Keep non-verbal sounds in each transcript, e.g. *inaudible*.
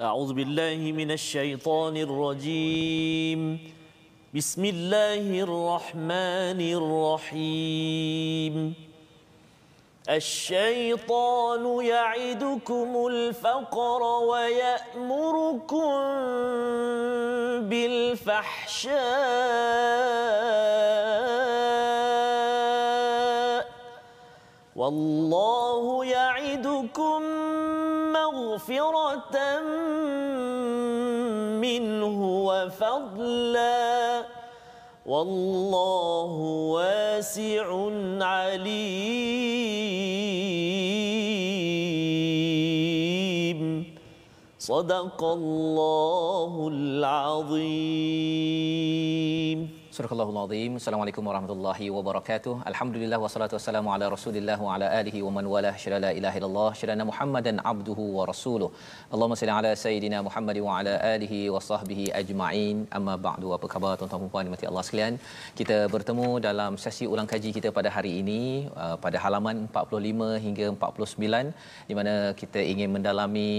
أعوذ بالله من الشيطان الرجيم. بسم الله الرحمن الرحيم. الشيطان يعدكم الفقر ويأمركم بالفحشاء. والله يعدكم مغفرة منه وفضلا. والله واسع عليم. صدق الله العظيم. Surah Al-Azim. Assalamualaikum warahmatullahi wabarakatuh. Alhamdulillah wassalatu wassalamu ala Rasulillah wa ala alihi wa man wala syada la ilaha illallah syada Muhammadan abduhu wa rasuluh. Allahumma salli ala sayidina Muhammad wa ala alihi wa sahbihi ajma'in. Amma ba'du. Apa khabar tuan-tuan dan puan mati Allah sekalian? Kita bertemu dalam sesi ulang kaji kita pada hari ini uh, pada halaman 45 hingga 49 di mana kita ingin mendalami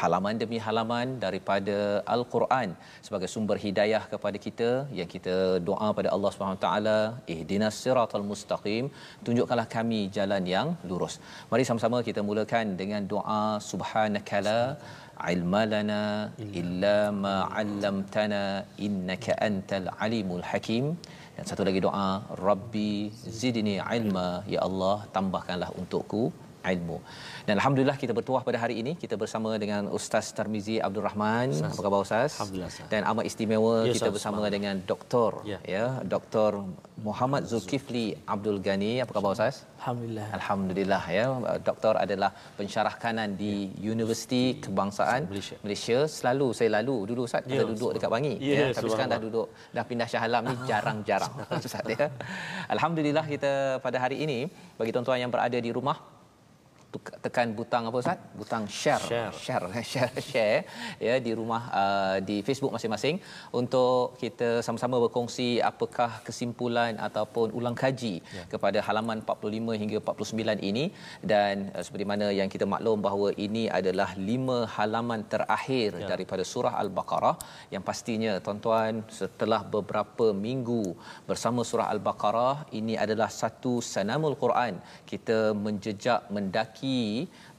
halaman demi halaman daripada Al-Quran sebagai sumber hidayah kepada kita yang kita doa pada Allah Subhanahu taala ihdinas siratal mustaqim tunjukkanlah kami jalan yang lurus. Mari sama-sama kita mulakan dengan doa subhanakala ilma lana illa ma 'allamtana innaka antal alimul hakim. Dan satu lagi doa rabbi zidni ilma. Ya Allah tambahkanlah untukku ilmu. Dan alhamdulillah kita bertuah pada hari ini kita bersama dengan Ustaz Tarmizi Abdul Rahman. Ustaz. Apa khabar Ustaz? Alhamdulillah. Ustaz. Dan amat istimewa Ya, kita Ustaz. bersama dengan Doktor Ya. ya, Doktor Muhammad Zulkifli Abdul Ghani. Apa khabar Ustaz? Alhamdulillah. Alhamdulillah ya. Doktor adalah pensyarah kanan di Universiti Kebangsaan Malaysia. Malaysia. Selalu saya lalu dulu Ustaz Ya, kita duduk dekat Bangi Ya, Tapi sekarang dah duduk dah pindah Shah Alam ni *laughs* jarang-jarang Ustaz ya. Alhamdulillah kita pada hari ini bagi tuan-tuan yang berada di rumah tekan butang apa Ustaz? Butang share. Share. Share, *laughs* share, share ya di rumah uh, di Facebook masing-masing untuk kita sama-sama berkongsi apakah kesimpulan ataupun ulang kaji Ya. kepada halaman 45 hingga 49 ini dan uh, seperti mana yang kita maklum bahawa ini adalah lima halaman terakhir Ya. daripada surah Al-Baqarah yang pastinya tuan-tuan setelah beberapa minggu bersama surah Al-Baqarah ini adalah satu sanamul Quran kita menjejak mendaki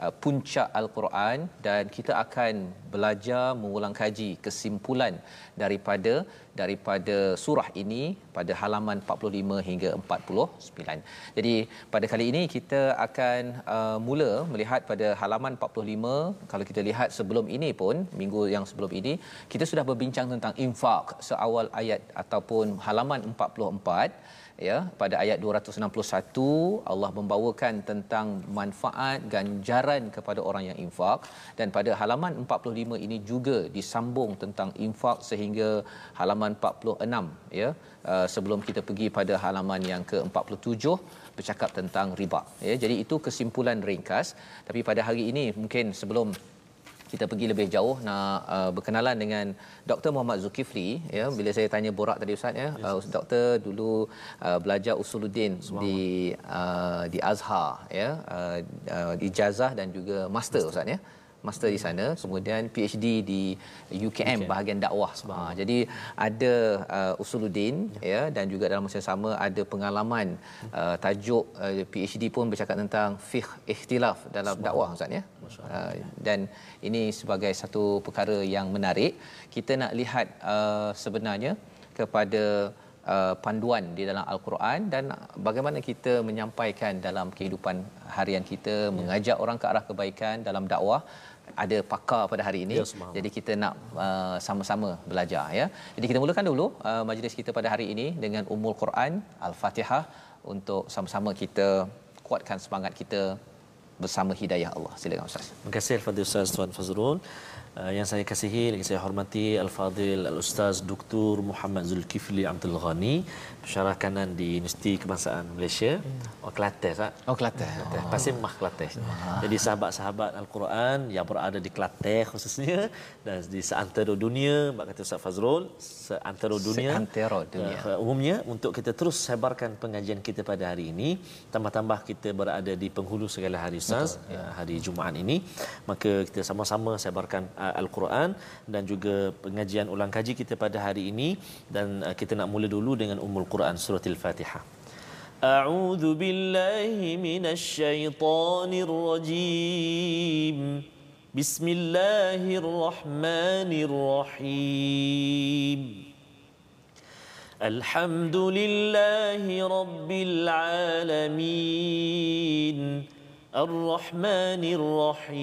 uh, puncak Al-Quran dan kita akan belajar mengulang kaji kesimpulan daripada daripada surah ini pada halaman 45 hingga 49. Jadi pada kali ini kita akan uh, mula melihat pada halaman 45 kalau kita lihat sebelum ini pun minggu yang sebelum ini kita sudah berbincang tentang infak seawal ayat ataupun halaman 44 ya pada ayat 261 Allah membawakan tentang manfaat ganjaran kepada orang yang infak. Dan pada halaman 45 ini juga disambung tentang infak sehingga halaman 46 ya uh, sebelum kita pergi pada halaman yang ke-47 bercakap tentang riba. Ya jadi itu kesimpulan ringkas. Tapi pada hari ini mungkin sebelum kita pergi lebih jauh nak uh, berkenalan dengan Dr Muhammad Zulkifli ya. Bila saya tanya borak tadi ustaz ya uh, doktor dulu uh, belajar usuluddin di uh, di Azhar ya uh, uh, ijazah dan juga master. Ustaz ya master di sana kemudian PhD di UKM bahagian dakwah. Ha, jadi ada uh, usuluddin ya. ya dan juga dalam masa yang sama ada pengalaman uh, tajuk uh, PhD pun bercakap tentang fiqh ikhtilaf dalam dakwah ustaz ya. Uh, dan ini sebagai satu perkara yang menarik. Kita nak lihat uh, sebenarnya kepada uh, panduan di dalam al-Quran dan bagaimana kita menyampaikan dalam kehidupan harian kita ya. mengajak orang ke arah kebaikan dalam dakwah ada pakar pada hari ini Ya, subhanallah. jadi kita nak uh, sama-sama belajar ya jadi kita mulakan dulu uh, majlis kita pada hari ini dengan Ummul Quran Al-Fatihah untuk sama-sama kita kuatkan semangat kita bersama hidayah Allah silakan ustaz Terima kasih Al-Fadhil Ustaz Tuan Fazrul. Uh, yang saya kasihi, lagi saya hormati Al-Fadhil Al-Ustaz Dr. Muhammad Zulkifli Abdul Ghani, pensyarah kanan di Universiti Kebangsaan Malaysia. Oh, Kelantan, Ustaz. oh Kelantan Kelantan. Pasir Mah Kelantan. Jadi sahabat-sahabat Al-Quran yang berada di Kelantan khususnya dan di seantero dunia, mak kata Ustaz Fazrul, seantero dunia. Seantero dunia. Uh, umumnya untuk kita terus sebarkan pengajian kita pada hari ini, tambah-tambah kita berada di penghulu segala hari ustaz Betul, ya. hari Jumaat ini maka kita sama-sama sebarkan uh, al-Quran dan juga pengajian ulang kaji kita pada hari ini dan uh, kita nak mula dulu dengan Ummul Quran surah Al-Fatihah أعوذ بالله من الشيطان الرجيم بسم الله الرحمن الرحيم الحمد لله رب العالمين الرحمن الرحيم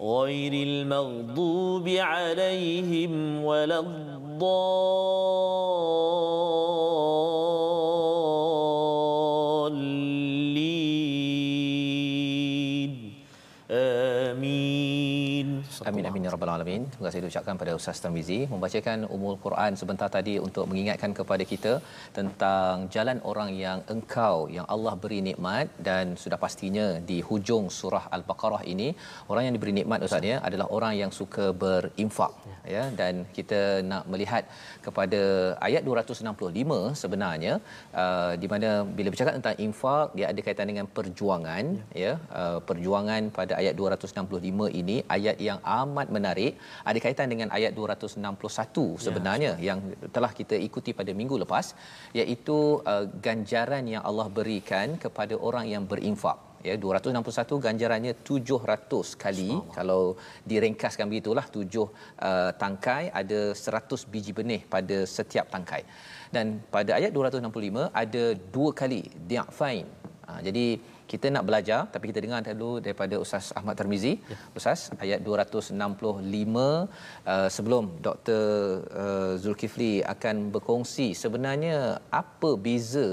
غير المغضوب عليهم ولا الضالين. آمين. Amin amin ya rabbal alamin. Terima kasih ucapkan pada Ustaz Tarmizi membacakan Umul Quran sebentar tadi untuk mengingatkan kepada kita tentang jalan orang yang engkau yang Allah beri nikmat dan sudah pastinya di hujung surah Al-Baqarah ini orang yang diberi nikmat Ustaz ya adalah orang yang suka berinfak ya, ya dan kita nak melihat kepada ayat 265 sebenarnya uh, di mana bila bercakap tentang infak dia ada kaitan dengan perjuangan ya, ya uh, perjuangan pada ayat 265 ini ayat yang amat menarik. Ada kaitan dengan ayat 261 ya, sebenarnya ya, yang telah kita ikuti pada minggu lepas iaitu uh, ganjaran yang Allah berikan kepada orang yang berinfak. Ya 261 ganjarannya 700 kali. Kalau diringkaskan begitulah 7 uh, tangkai ada 100 biji benih pada setiap tangkai. Dan pada ayat 265 ada dua kali di'fain ha, jadi kita nak belajar tapi kita dengar dulu daripada Ustaz Ahmad Tarmizi. Ya. Ustaz ayat 265 uh, sebelum Dr uh, Zulkifli akan berkongsi sebenarnya apa beza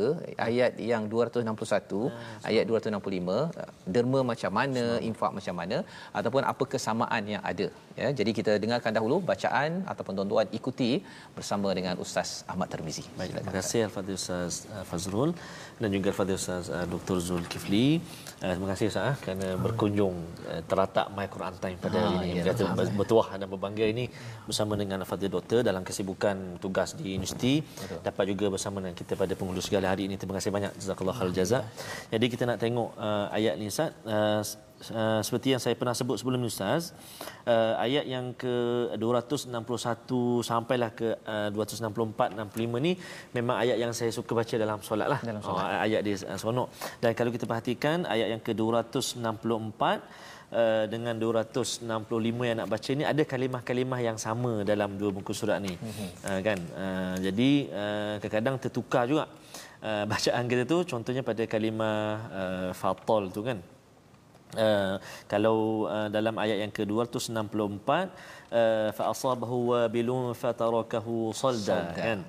ayat yang 261 ya, ayat 265 uh, derma macam mana Semang. infak macam mana ataupun apa kesamaan yang ada ya jadi kita dengarkan dahulu bacaan ataupun tuan-tuan ikuti bersama dengan Ustaz Ahmad Tarmizi. Baik, terima kasih Al-Fadhil Ustaz uh, Fazrul dan juga Al-Fadhil Ustaz Dr Zulkifli Uh, terima kasih Ustaz uh, kerana berkunjung uh, terletak My Quran Time pada ha, hari ini. Ya, bertuah dan berbangga ini bersama dengan Fadil Doktor dalam kesibukan tugas di universiti Betul. dapat juga bersama dengan kita pada penghulu segala hari ini. Terima kasih banyak jazakallahu khair jazak. Jadi kita nak tengok uh, ayat ni Ustaz. Uh, uh, seperti yang saya pernah sebut sebelum ni Ustaz uh, ayat yang ke 261 sampailah ke uh, 264 65 ni memang ayat yang saya suka baca dalam solat lah. Dalam solat. Oh, ayat di uh, sonok dan kalau kita perhatikan ayat yang ke 264 Uh, dengan 265 yang nak baca ni ada kalimah-kalimah yang sama dalam dua buku surat ni. Mm-hmm. uh, kan? Uh, jadi uh, kadang-kadang tertukar juga uh, *laughs* bacaan kita tu. Contohnya pada kalimah uh, fatol tu kan Uh, kalau uh, dalam ayat yang ke-264 uh, fa asabahu wabilun fatarakahu salda. kan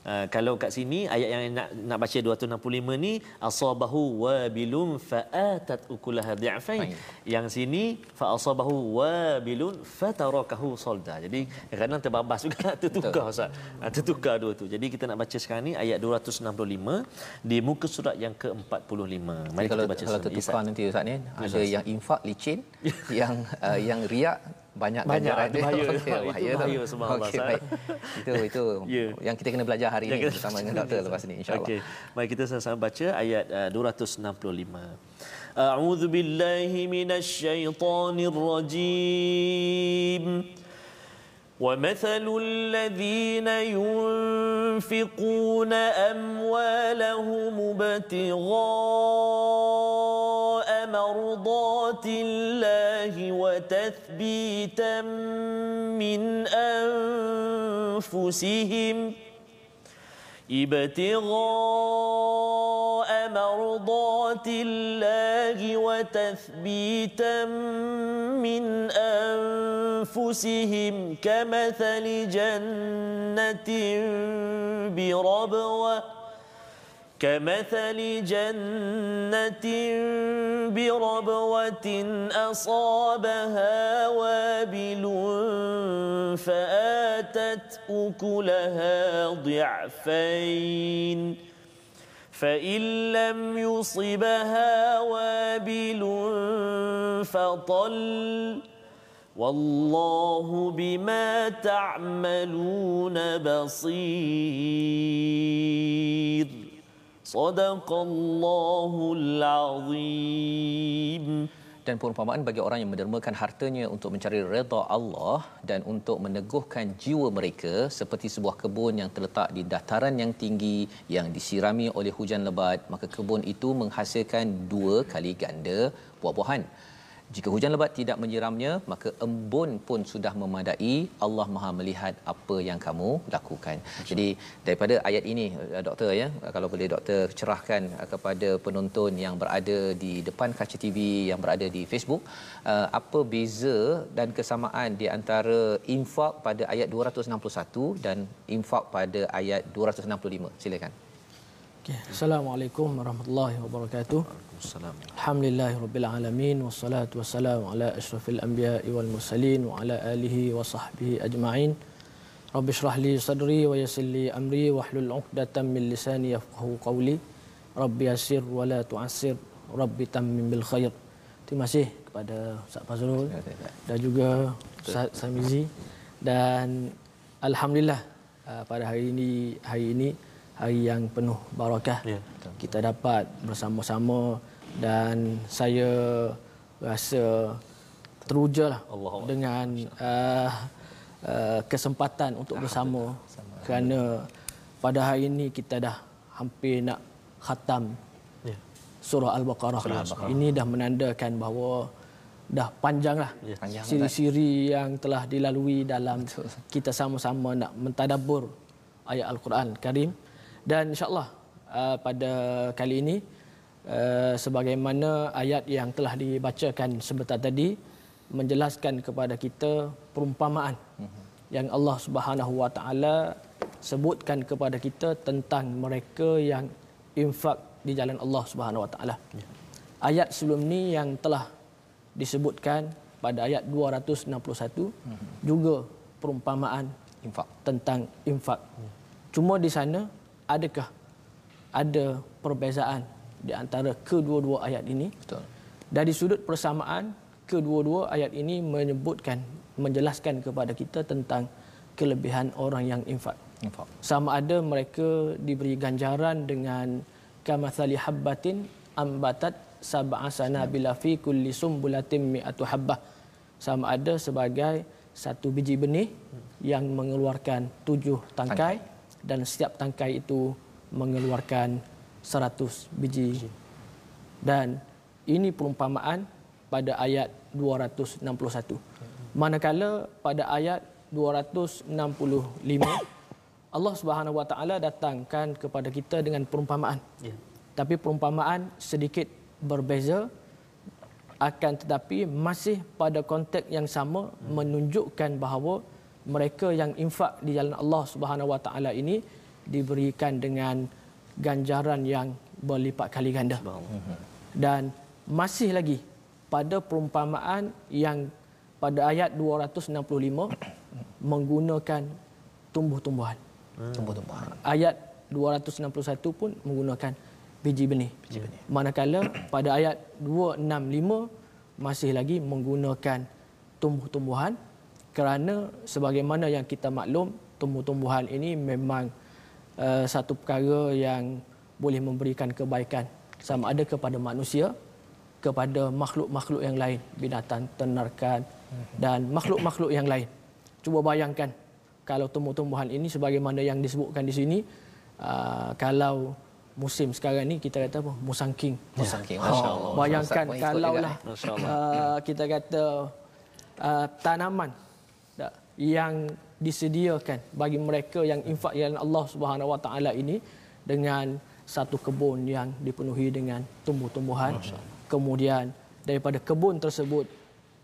Uh, kalau kat sini ayat yang nak nak baca 265 ni asabahu wabilun faatat ukulaha dhi'fain. Yang sini fa asabahu wabilun fatarakahu salda. Jadi kadang-kadang terbabas juga tertukar Ustaz. Uh, tertukar dua tu. Jadi kita nak baca sekarang ni ayat 265 di muka surat yang ke-45. Mari kalau, kita baca kalau tertukar nanti Ustaz ni ada yang infak licin, *laughs* yang uh, yang riak banyak banyak kan bahaya, *laughs* bahaya, bahaya, bahaya itu bahaya sebab okay, baik. itu itu yeah. yang kita kena belajar hari ini bersama dengan doktor lepas ini, insyaallah. Okey mari kita sama-sama baca ayat uh, 265 a'udzubillahi minasyaitonirrajim. rajim ومثل الذين ينفقون أموالهم ابتغاء مرضات الله وتثبيتا من أنفسهم ابتغاء مرضات الله وتثبيتا من أنفسهم كمثل جنة بربوة كمثل جنة بربوة أصابها وابل فآتت أكلها ضعفين. فإن لم يصبها وابل فطل والله بما تعملون بصير Sadaqallahul Azim. Dan perumpamaan bagi orang yang mendermakan hartanya untuk mencari redha Allah dan untuk meneguhkan jiwa mereka seperti sebuah kebun yang terletak di dataran yang tinggi yang disirami oleh hujan lebat maka kebun itu menghasilkan dua kali ganda buah-buahan. Jika hujan lebat tidak menyiramnya, maka embun pun sudah memadai. Allah Maha melihat apa yang kamu lakukan. Jadi daripada ayat ini, eh, doktor ya, kalau boleh doktor cerahkan eh, kepada penonton yang berada di depan kaca TV, yang berada di Facebook, eh, apa beza dan kesamaan di antara infak pada ayat 261 dan infak pada ayat 265. Silakan. Okay. Assalamualaikum warahmatullahi wabarakatuh. Alhamdulillahirabbil alamin wassalatu wassalamu ala asyrafil anbiya'i wal mursalin wa ala alihi wa sahbihi ajma'in. Rabbi shrah li sadri wa yassir li amri wa hlul 'uqdatam min lisani yafqahu qawli. Rabbi yassir wa la tu'assir. Rabbi tammim bil khair. Terima kasih kepada Ustaz Fazrul dan juga Ustaz Samizi dan alhamdulillah uh, pada hari ini hari ini hari yang penuh barakah. Ya, kita dapat bersama-sama dan saya rasa teruja lah dengan uh, uh, kesempatan untuk bersama. Kerana pada hari ini kita dah hampir nak khatam ya. surah Al-Baqarah. Ini dah menandakan bahawa dah panjanglah ya. siri-siri yang telah dilalui dalam kita sama-sama nak mentadabur ayat Al-Quran Karim dan insyaallah uh, pada kali ini uh, sebagaimana ayat yang telah dibacakan sebentar tadi menjelaskan kepada kita perumpamaan uh-huh. yang Allah Subhanahu Wa Taala sebutkan kepada kita tentang mereka yang infak di jalan Allah Subhanahu Wa Taala. Ya. Ayat sebelum ni yang telah disebutkan pada ayat 261 uh-huh. Mhm. juga perumpamaan infak tentang infak. Uh-huh. Cuma di sana adakah ada perbezaan di antara kedua-dua ayat ini? Betul. Dari sudut persamaan, kedua-dua ayat ini menyebutkan, menjelaskan kepada kita tentang kelebihan orang yang infak. infak. Sama ada mereka diberi ganjaran dengan kamathali habbatin ambatat sab'a sanabila fi kulli sumbulatin mi'atu habbah. Sama ada sebagai satu biji benih yang mengeluarkan tujuh tangkai, tangkai dan setiap tangkai itu mengeluarkan 100 biji. Dan ini perumpamaan pada ayat 261. Manakala pada ayat 265 Allah Subhanahu Wa Taala datangkan kepada kita dengan perumpamaan. Ya. Tapi perumpamaan sedikit berbeza akan tetapi masih pada konteks yang sama hmm. menunjukkan bahawa mereka yang infak di jalan Allah Subhanahu Wa Taala ini diberikan dengan ganjaran yang berlipat kali ganda. Dan masih lagi pada perumpamaan yang pada ayat 265 *coughs* menggunakan tumbuh-tumbuhan. Hmm. Tumbuh-tumbuhan. Ayat 261 pun menggunakan biji benih. Biji benih. Manakala *coughs* pada ayat 265 masih lagi menggunakan tumbuh-tumbuhan kerana sebagaimana yang kita maklum tumbuh-tumbuhan ini memang uh, satu perkara yang boleh memberikan kebaikan. Sama ada kepada manusia kepada makhluk-makhluk yang lain binatang ternakan dan makhluk-makhluk yang lain. Cuba bayangkan kalau tumbuh-tumbuhan ini sebagaimana yang disebutkan di sini uh, kalau musim sekarang ni kita kata apa? Musangking musangking ya. masyaallah bayangkan kalau lah uh, kita kata uh, tanaman yang disediakan bagi mereka yang infak yang Allah Subhanahu Wa Taala ini dengan satu kebun yang dipenuhi dengan tumbuh-tumbuhan. Kemudian daripada kebun tersebut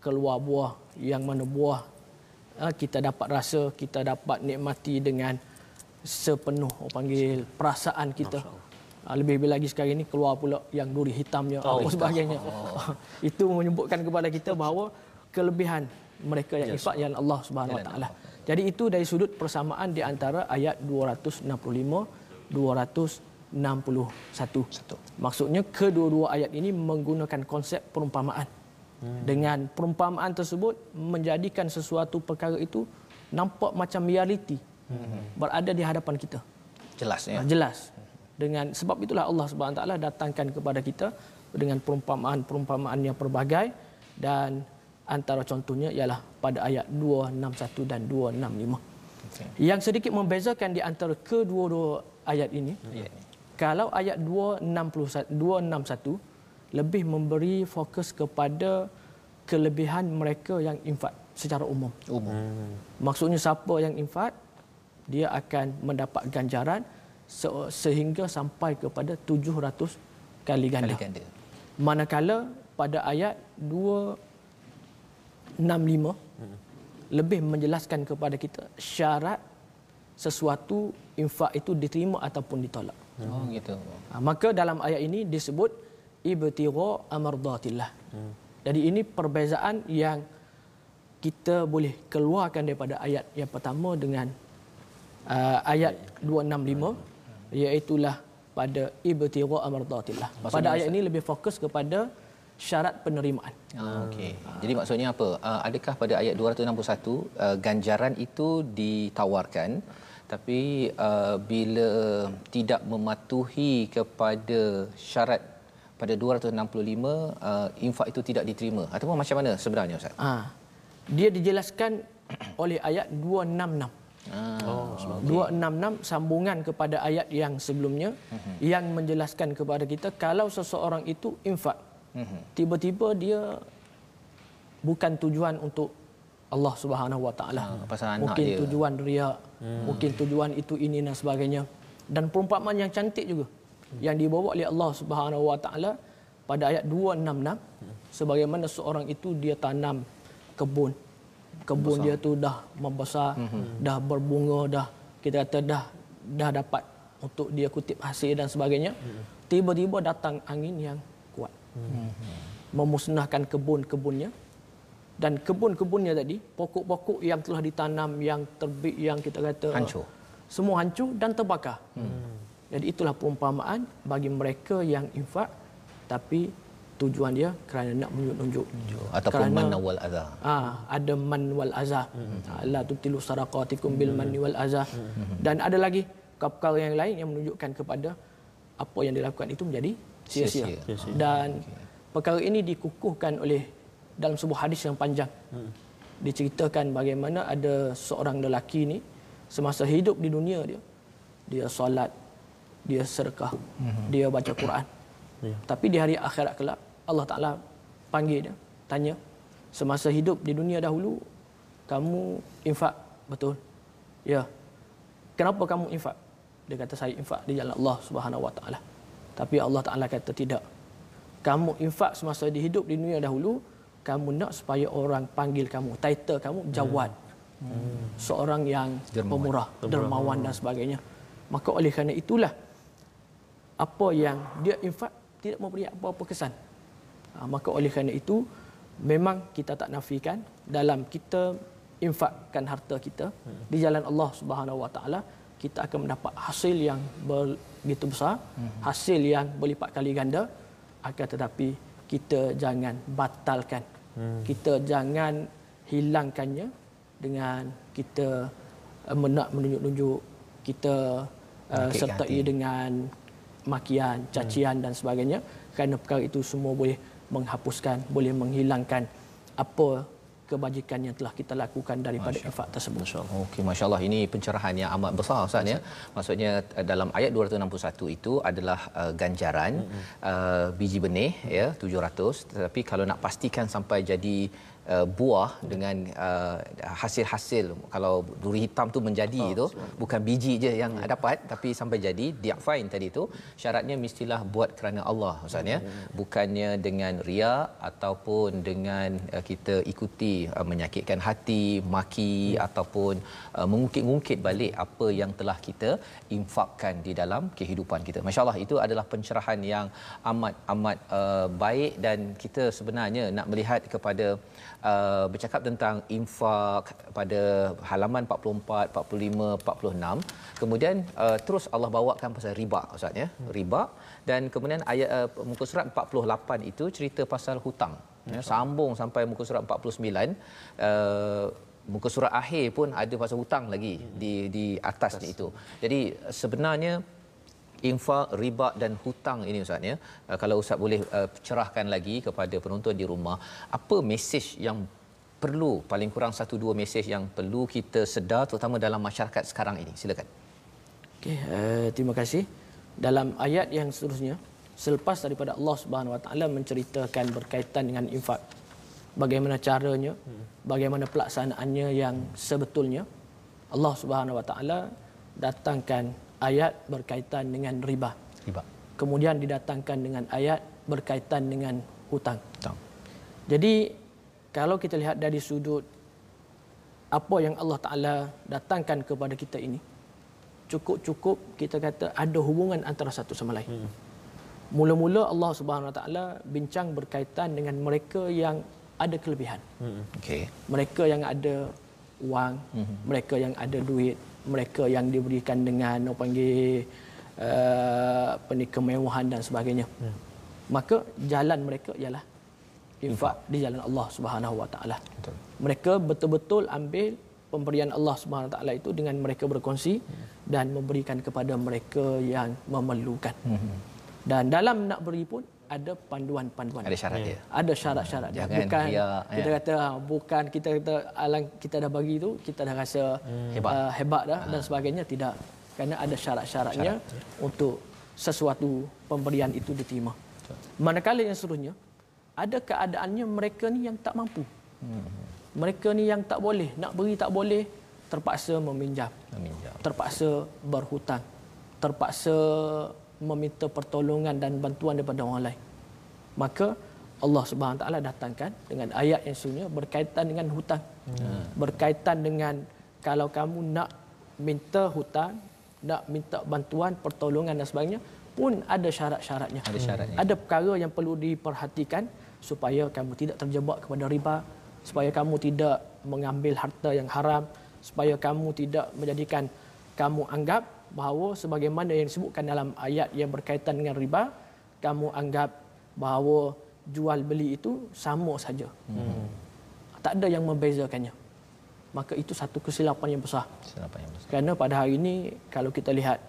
keluar buah yang mana buah ah, kita dapat rasa, kita dapat nikmati dengan sepenuh orang panggil perasaan kita. Ha, lebih-lebih lagi sekarang ini keluar pula yang duri hitamnya oh, sebagainya. Oh. *laughs* itu menyebutkan kepada kita bahawa kelebihan mereka yang yes. infak yang Allah Subhanahu Wa Taala. Jadi itu dari sudut persamaan di antara ayat 265 261. Satu. Maksudnya kedua-dua ayat ini menggunakan konsep perumpamaan. Hmm. Dengan perumpamaan tersebut menjadikan sesuatu perkara itu nampak macam realiti. Hmm. Berada di hadapan kita. Jelas ya. Jelas. Dengan sebab itulah Allah Subhanahu taala datangkan kepada kita dengan perumpamaan-perumpamaan yang pelbagai dan antara contohnya ialah pada ayat 261 dan 265. Okay. Yang sedikit membezakan di antara kedua-dua ayat ini. Yeah. Kalau ayat 261 261 lebih memberi fokus kepada kelebihan mereka yang infak secara umum. Umum. Hmm. Maksudnya siapa yang infak dia akan mendapat ganjaran sehingga sampai kepada 700 kali ganda. Kali ganda. Manakala pada ayat 265 hmm. lebih menjelaskan kepada kita syarat sesuatu infak itu diterima ataupun ditolak. Oh gitu. Ha, maka dalam ayat ini disebut ibtigha amardatillah. Hmm. Jadi ini perbezaan yang kita boleh keluarkan daripada ayat yang pertama dengan uh, ayat 265 iaitu lah pada ibtigha amardatillah. Pada ayat ini lebih fokus kepada syarat penerimaan. Ah, okey. Jadi maksudnya apa? Uh, adakah pada ayat 261 uh, ganjaran itu ditawarkan tapi uh, bila tidak mematuhi kepada syarat pada 265 uh, infak itu tidak diterima ataupun macam mana sebenarnya ustaz? Ah. Dia dijelaskan *clears throat* oleh ayat 266. Ah, oh, 266 sambungan kepada ayat yang sebelumnya uh-huh. yang menjelaskan kepada kita kalau seseorang itu infak uh-huh. tiba-tiba dia bukan tujuan untuk Allah Subhanahu Wa Taala. Ha, mungkin dia. tujuan riak, hmm. mungkin tujuan itu ini dan sebagainya. Dan perumpamaan yang cantik juga hmm. yang dibawa oleh Allah Subhanahu Wa Taala pada ayat 266 hmm. sebagaimana seorang itu dia tanam kebun. Kebun dia tu dah membesar, hmm. dah berbunga, dah kita kata dah dah dapat untuk dia kutip hasil dan sebagainya. Hmm. Tiba-tiba datang angin yang. Hmm. Memusnahkan kebun-kebunnya. Dan kebun-kebunnya tadi pokok-pokok yang telah ditanam yang terbit yang kita kata hancur. semua hancur dan terbakar. Hmm. jadi itulah perumpamaan bagi mereka yang infak tapi tujuan dia kerana nak menunjuk ataupun kerana, man wal adha ah ada man wal azah. Hmm. la tutilu sadaqatikum bil man wal azah. Hmm. dan ada lagi perkara yang lain yang menunjukkan kepada apa yang dilakukan itu menjadi sia-sia dan okay. perkara ini dikukuhkan oleh dalam sebuah hadis yang panjang. Hmm. Diceritakan bagaimana ada seorang lelaki ni semasa hidup di dunia dia dia solat, dia sedekah, hmm. dia baca Quran. Ya. Tapi di hari akhirat kelak Allah Taala panggil dia, tanya, semasa hidup di dunia dahulu kamu infak betul? Ya. Kenapa kamu infak? Dia kata saya infak di jalan Allah Subhanahu Wa Taala. Tapi Allah Taala kata tidak. Kamu infak semasa di hidup di dunia dahulu, kamu nak supaya orang panggil kamu title kamu jawad hmm. Hmm. seorang yang dermawan. pemurah dermawan dan sebagainya maka oleh kerana itulah apa yang dia infak tidak memberi apa-apa kesan ha, maka oleh kerana itu memang kita tak nafikan dalam kita infakkan harta kita hmm. di jalan Allah Subhanahu Wa Taala kita akan mendapat hasil yang begitu besar hmm. hasil yang berlipat kali ganda akan tetapi kita jangan batalkan hmm. kita jangan hilangkannya dengan kita uh, menak menunjuk-nunjuk kita uh, sertai dengan makian, cacian hmm. dan sebagainya kerana perkara itu semua boleh menghapuskan, boleh menghilangkan apa kebajikan yang telah kita lakukan daripada Masya infak tersebut. Masya-Allah. Okey, masya-Allah ini pencerahan yang amat besar Ustaz ya. Maksudnya eh, dalam ayat 261 itu adalah uh, ganjaran mm-hmm. uh, biji benih ya 700 tetapi kalau nak pastikan sampai jadi uh, buah dengan uh, hasil-hasil kalau duri hitam tu menjadi oh, itu bukan biji je yang hmm. dapat tapi sampai jadi diafain tadi tu syaratnya mestilah buat kerana Allah ustaz ya hmm. bukannya dengan ria ataupun dengan uh, kita ikuti uh, menyakitkan hati maki hmm. ataupun uh, mengungkit-ungkit balik apa yang telah kita infakkan di dalam kehidupan kita masyaallah itu adalah pencerahan yang amat amat uh, baik dan kita sebenarnya nak melihat kepada uh, bercakap tentang infak pada halaman 44, 45, 46. Kemudian uh, terus Allah bawakan pasal riba Ustaz ya. Riba dan kemudian ayat uh, muka surat 48 itu cerita pasal hutang. Ya, sambung sampai muka surat 49 uh, muka surat akhir pun ada pasal hutang lagi di di atasnya itu. Jadi sebenarnya infak, riba dan hutang ini Ustaz ya. Uh, kalau Ustaz boleh uh, cerahkan lagi kepada penonton di rumah, apa mesej yang perlu paling kurang satu dua mesej yang perlu kita sedar terutama dalam masyarakat sekarang ini. Silakan. Okey, uh, terima kasih. Dalam ayat yang seterusnya, selepas daripada Allah Subhanahu Wa Taala menceritakan berkaitan dengan infak, bagaimana caranya, bagaimana pelaksanaannya yang sebetulnya, Allah Subhanahu Wa Taala datangkan ayat berkaitan dengan riba. Riba. Kemudian didatangkan dengan ayat berkaitan dengan hutang. hutang. Jadi kalau kita lihat dari sudut apa yang Allah Taala datangkan kepada kita ini cukup-cukup kita kata ada hubungan antara satu sama lain. Hmm. Mula-mula Allah Subhanahu Wa Taala bincang berkaitan dengan mereka yang ada kelebihan. Hmm. Okay. Mereka yang ada wang, hmm. mereka yang ada duit, mereka yang diberikan dengan apa panggil uh, kemewahan dan sebagainya. Hmm. Maka jalan mereka ialah infak di jalan Allah Subhanahu Wa Taala. Mereka betul-betul ambil pemberian Allah Subhanahu Wa Taala itu dengan mereka berkongsi hmm. dan memberikan kepada mereka yang memerlukan. Hmm. Dan dalam nak beri pun ada panduan-panduan. Ada syarat dia. Ada syarat-syarat dia. Bukan dia, kita ya. kata ah, bukan kita kata alang kita dah bagi tu kita dah rasa hmm. hebat. Uh, hebat dah ha. dan sebagainya tidak. Kerana ada syarat-syaratnya Syarat, ya. untuk sesuatu pemberian itu diterima. Manakala yang seterusnya ada keadaannya mereka ni yang tak mampu. Hmm. Mereka ni yang tak boleh, nak beri tak boleh, terpaksa meminjam. Meminjam. Terpaksa berhutang. Terpaksa meminta pertolongan dan bantuan daripada orang lain. Maka Allah Subhanahu taala datangkan dengan ayat yang sunnya berkaitan dengan hutang. Hmm. Berkaitan dengan kalau kamu nak minta hutang, nak minta bantuan, pertolongan dan sebagainya pun ada syarat-syaratnya. Ada syaratnya. Ada perkara yang perlu diperhatikan supaya kamu tidak terjebak kepada riba, supaya kamu tidak mengambil harta yang haram, supaya kamu tidak menjadikan kamu anggap bahawa sebagaimana yang disebutkan dalam ayat yang berkaitan dengan riba kamu anggap bahawa jual beli itu sama saja hmm. tak ada yang membezakannya maka itu satu kesilapan yang besar kesilapan yang besar kerana pada hari ini kalau kita lihat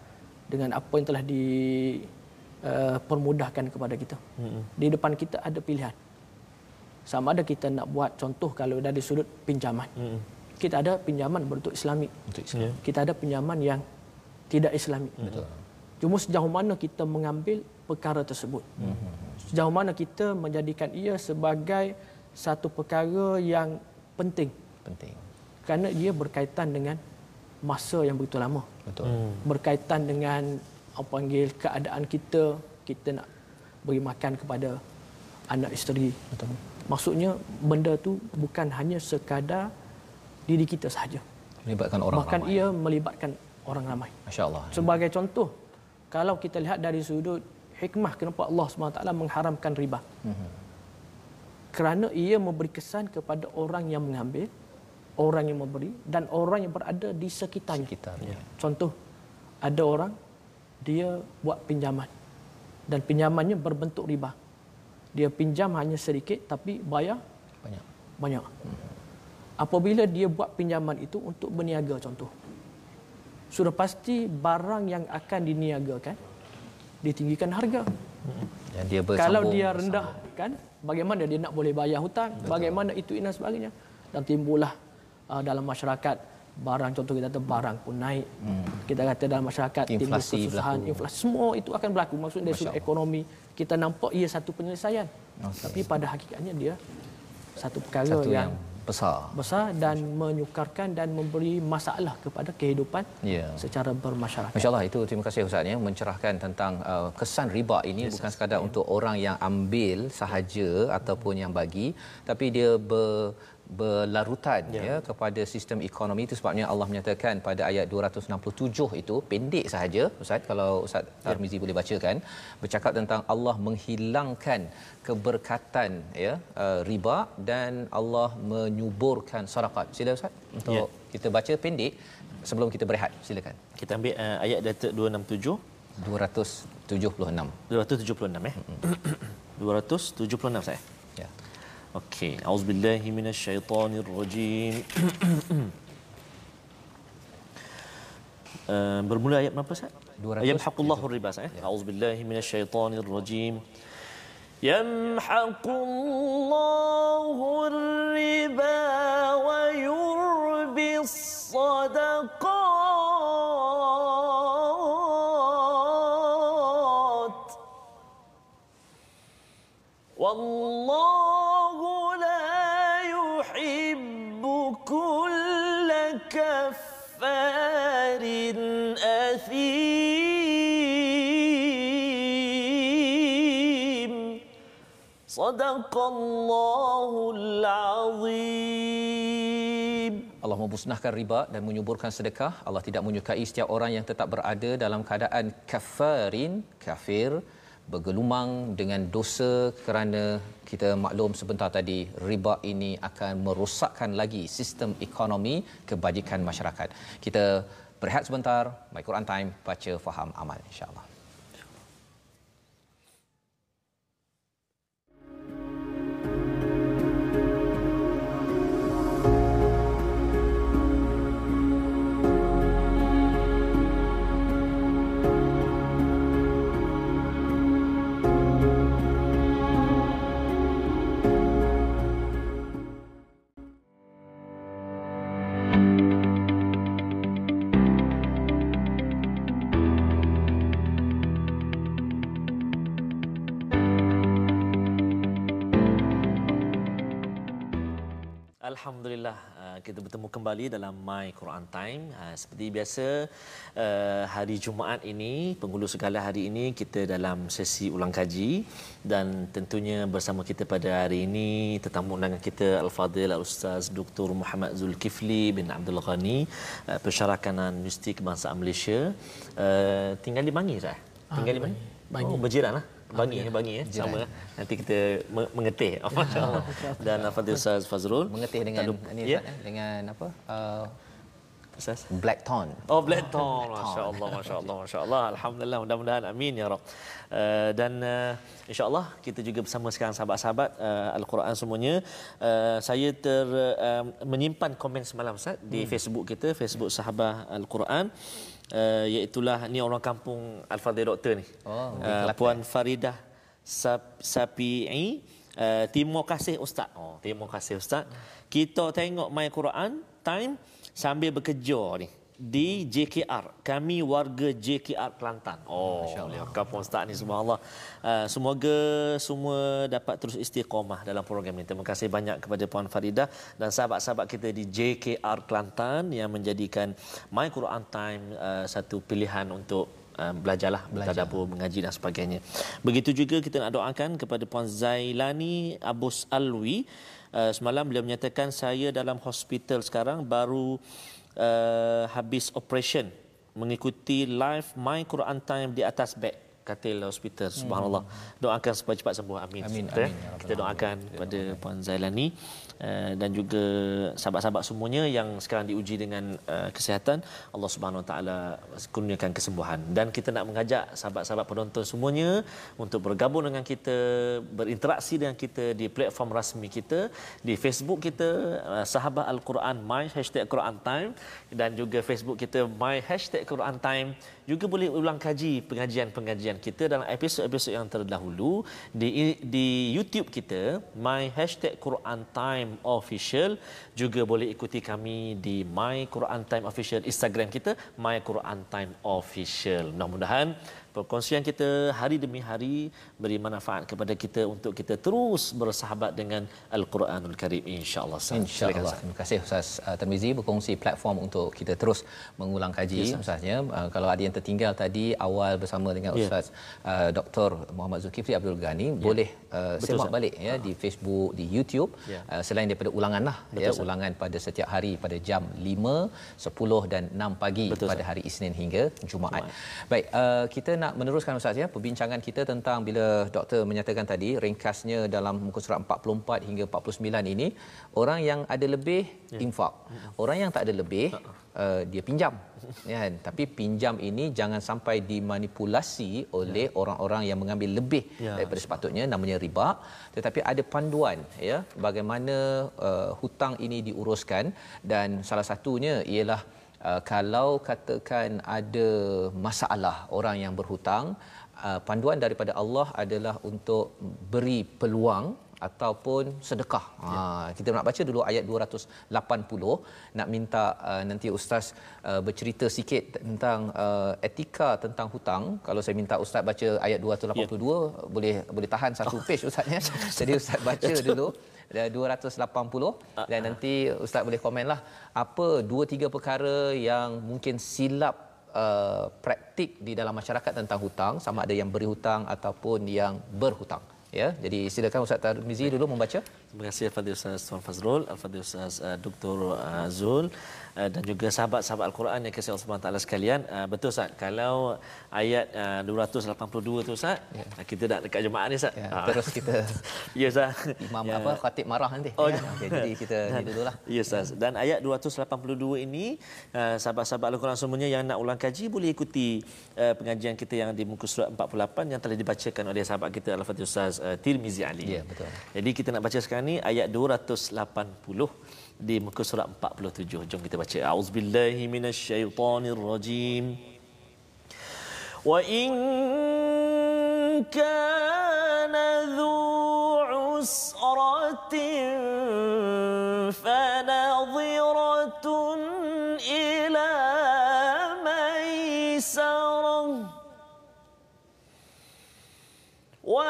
dengan apa yang telah dipermudahkan uh, kepada kita hmm. di depan kita ada pilihan sama ada kita nak buat contoh kalau dari sudut pinjaman hmm. kita ada pinjaman berbentuk islami Islam. kita ada pinjaman yang tidak islami. Betul. Cuma sejauh mana kita mengambil perkara tersebut. Mm-hmm. Sejauh mana kita menjadikan ia sebagai satu perkara yang penting. Penting. Kerana ia berkaitan dengan masa yang begitu lama. Betul. Mm. Berkaitan dengan apa panggil keadaan kita, kita nak beri makan kepada anak isteri. Betul. Maksudnya benda tu bukan hanya sekadar diri kita sahaja. Melibatkan orang Bahkan ramai. ia melibatkan orang ramai. Masya-Allah. Sebagai contoh, kalau kita lihat dari sudut hikmah kenapa Allah SWT mengharamkan riba. Mm-hmm. Kerana ia memberi kesan kepada orang yang mengambil, orang yang memberi dan orang yang berada di sekitarnya. sekitarnya. Contoh, ada orang dia buat pinjaman dan pinjamannya berbentuk riba. Dia pinjam hanya sedikit tapi bayar banyak. Banyak. Mm-hmm. Apabila dia buat pinjaman itu untuk berniaga contoh sudah pasti barang yang akan diniagakan ditinggikan harga. Dan dia Kalau dia rendah kan bagaimana dia nak boleh bayar hutang, Betul. bagaimana itu dan sebagainya. Dan timbullah uh, dalam masyarakat barang contoh kita kata barang pun naik. Hmm. Kita kata dalam masyarakat timbul kesusahan, berlaku. inflasi semua itu akan berlaku. Maksudnya dari sudut ekonomi kita nampak ia satu penyelesaian. Okay. Tapi pada hakikatnya dia satu perkara satu yang, yang besar besar dan menyukarkan dan memberi masalah kepada kehidupan Ya. secara bermasyarakat. Masya Allah itu terima kasih Ustaz ya mencerahkan tentang uh, kesan riba ini yes, bukan sekadar untuk orang yang ambil sahaja ataupun yang bagi tapi dia ber berlarutan ya. ya kepada sistem ekonomi itu. Sebabnya Allah menyatakan pada ayat 267 itu pendek sahaja ustaz kalau ustaz Tarmizi ya. boleh bacakan bercakap tentang Allah menghilangkan keberkatan ya uh, riba dan Allah menyuburkan sedekah sila ustaz untuk ya. kita baca pendek sebelum kita berehat. Silakan. Kita ambil uh, ayat 267 276 276 eh. 276 saya *coughs* ya Okey, auzubillahi minasyaitonir rajim. uh, bermula ayat berapa Ustaz? Yamhaqullahu riba Ustaz. Ya. Auzubillahi minasyaitonir rajim. Yamhaqullahu riba wa yurbi sadaqat. صدق الله العظيم Allah memusnahkan riba dan menyuburkan sedekah. Allah tidak menyukai setiap orang yang tetap berada dalam keadaan kafarin, kafir, bergelumang dengan dosa kerana kita maklum sebentar tadi riba ini akan merosakkan lagi sistem ekonomi kebajikan masyarakat. Kita berehat sebentar, My Quran Time, baca, faham, amal insya-Allah. Alhamdulillah uh, kita bertemu kembali dalam My Quran Time. Uh, seperti biasa uh, hari Jumaat ini penghulu segala hari ini kita dalam sesi ulang kaji dan tentunya bersama kita pada hari ini tetamu undangan kita Al-Fadhil Al-Ustaz Dr. Muhammad Zulkifli bin Abdul Ghani pensyarah kanan Universiti Kebangsaan Malaysia tinggal di Bangi sah? Tinggal di Bangi? Bangi. Oh berjiran lah. Bangi ya, bangi ya. Sama. Nanti kita mengetih. *laughs* Oh, Masya-Allah. Dan Fadil Ustaz Fazrul mengetih dengan ini ya? dengan apa? Uh, Black tone. Oh, black *laughs* tone. Masya-Allah, *laughs* masya-Allah, masya-Allah. Alhamdulillah, mudah-mudahan amin ya rab. Uh, dan uh, insya-Allah kita juga bersama sekarang sahabat-sahabat uh, Al-Quran semuanya. Uh, saya ter uh, menyimpan komen semalam Ustaz di hmm. Facebook kita, Facebook Sahabat Al-Quran uh, iaitulah ni orang kampung Al-Fadhil Doktor ni. Oh, uh, Puan Faridah Sap, Sapi'i uh, terima kasih ustaz. Oh, terima kasih ustaz. Kita tengok My Quran time sambil bekerja ni di JKR. Kami warga JKR Kelantan. Oh, masya-Allah. Kampung Ustaz ni subhanallah. Uh, semoga semua dapat terus istiqamah dalam program ini. Terima kasih banyak kepada Puan Farida dan sahabat-sahabat kita di JKR Kelantan yang menjadikan My Quran Time uh, satu pilihan untuk uh, belajarlah belajar dapur mengaji dan sebagainya. Begitu juga kita nak doakan kepada Puan Zailani Abus Alwi. Uh, semalam beliau menyatakan saya dalam hospital sekarang baru uh, habis operation mengikuti live My Quran Time di atas bed katil hospital. Subhanallah. Hmm. doakan supaya cepat sembuh. Amin. Amin, amin ya kita doakan kepada puan Zailani uh, dan juga sahabat-sahabat semuanya yang sekarang diuji dengan uh, kesihatan Allah Subhanahu Wa taala kurniakan kesembuhan. Dan kita nak mengajak sahabat-sahabat penonton semuanya untuk bergabung dengan kita berinteraksi dengan kita di platform rasmi kita di Facebook kita uh, sahabat al-Quran my hashtag Quran time dan juga Facebook kita my hashtag Quran time. Juga boleh ulang kaji pengajian-pengajian kita dalam episod-episod yang terdahulu di di YouTube kita my hashtag Quran Time Official. Juga boleh ikuti kami di my Quran Time Official Instagram kita my Quran Time Official. Mudah-mudahan perkongsian kita hari demi hari beri manfaat kepada kita untuk kita terus bersahabat dengan Al-Quranul Karim insya-Allah. Insya-Allah. Terima kasih Ustaz uh, Tarmizi berkongsi platform untuk kita terus mengulang kaji yes, Ustaznya. Uh, kalau ada yang tertinggal tadi awal bersama dengan ya. Ustaz yeah. uh, Dr. Muhammad Zulkifli Abdul Ghani yeah. boleh uh, semak balik ya uh di Facebook, di YouTube yeah. uh, selain daripada ulangan lah Betul, ya ulangan pada setiap hari pada jam 5, 10 dan 6 pagi Betul, pada hari Isnin hingga Jumaat. Jumaat. Baik, uh, kita nak meneruskan Ustaz ya perbincangan kita tentang bila doktor menyatakan tadi ringkasnya dalam muka surat 44 hingga 49 ini orang yang ada lebih ya. infak. Orang yang tak ada lebih uh, dia pinjam. Ya, kan? tapi pinjam ini jangan sampai dimanipulasi oleh ya. orang-orang yang mengambil lebih ya. daripada sepatutnya namanya riba tetapi ada panduan ya bagaimana uh, hutang ini diuruskan dan salah satunya ialah uh, kalau katakan ada masalah orang yang berhutang uh, panduan daripada Allah adalah untuk beri peluang ataupun sedekah. Ya. Ha kita nak baca dulu ayat 280 nak minta uh, nanti ustaz uh, bercerita sikit tentang uh, etika tentang hutang. Kalau saya minta ustaz baca ayat 282 ya. boleh boleh tahan satu oh. page ustaz ya. *laughs* Jadi ustaz baca dulu 280 dan nanti ustaz boleh komenlah apa dua tiga perkara yang mungkin silap uh, praktik di dalam masyarakat tentang hutang sama ada yang beri hutang ataupun yang berhutang. Ya jadi silakan ustaz Tarmizi dulu membaca. Terima kasih al-fadhil ustaz Tuan Fazrul al-fadhil ustaz uh, Dr uh, uh, dan juga sahabat-sahabat al-Quran yang kasih Allah Subhanahu sekalian uh, betul ustaz kalau ayat uh, 282 tu ustaz ya. kita dah dekat jemaah ni ustaz ya, terus kita *laughs* ya ustaz imam ya. apa khatib marah nanti oh, ya. okay, jadi kita *laughs* dan, ni dululah ya ustaz dan ayat 282 ini uh, sahabat-sahabat al-Quran semuanya yang nak ulang kaji boleh ikuti uh, pengajian kita yang di muka surat 48 yang telah dibacakan oleh sahabat kita al-fadhil ustaz uh, Tirmizi Ali. Ya, betul. Jadi kita nak baca sekarang ni ayat 280 di muka surat 47. Jom kita baca. Auzubillahi minasyaitonirrajim. Wa in kana dhu usratin maisarah. Wa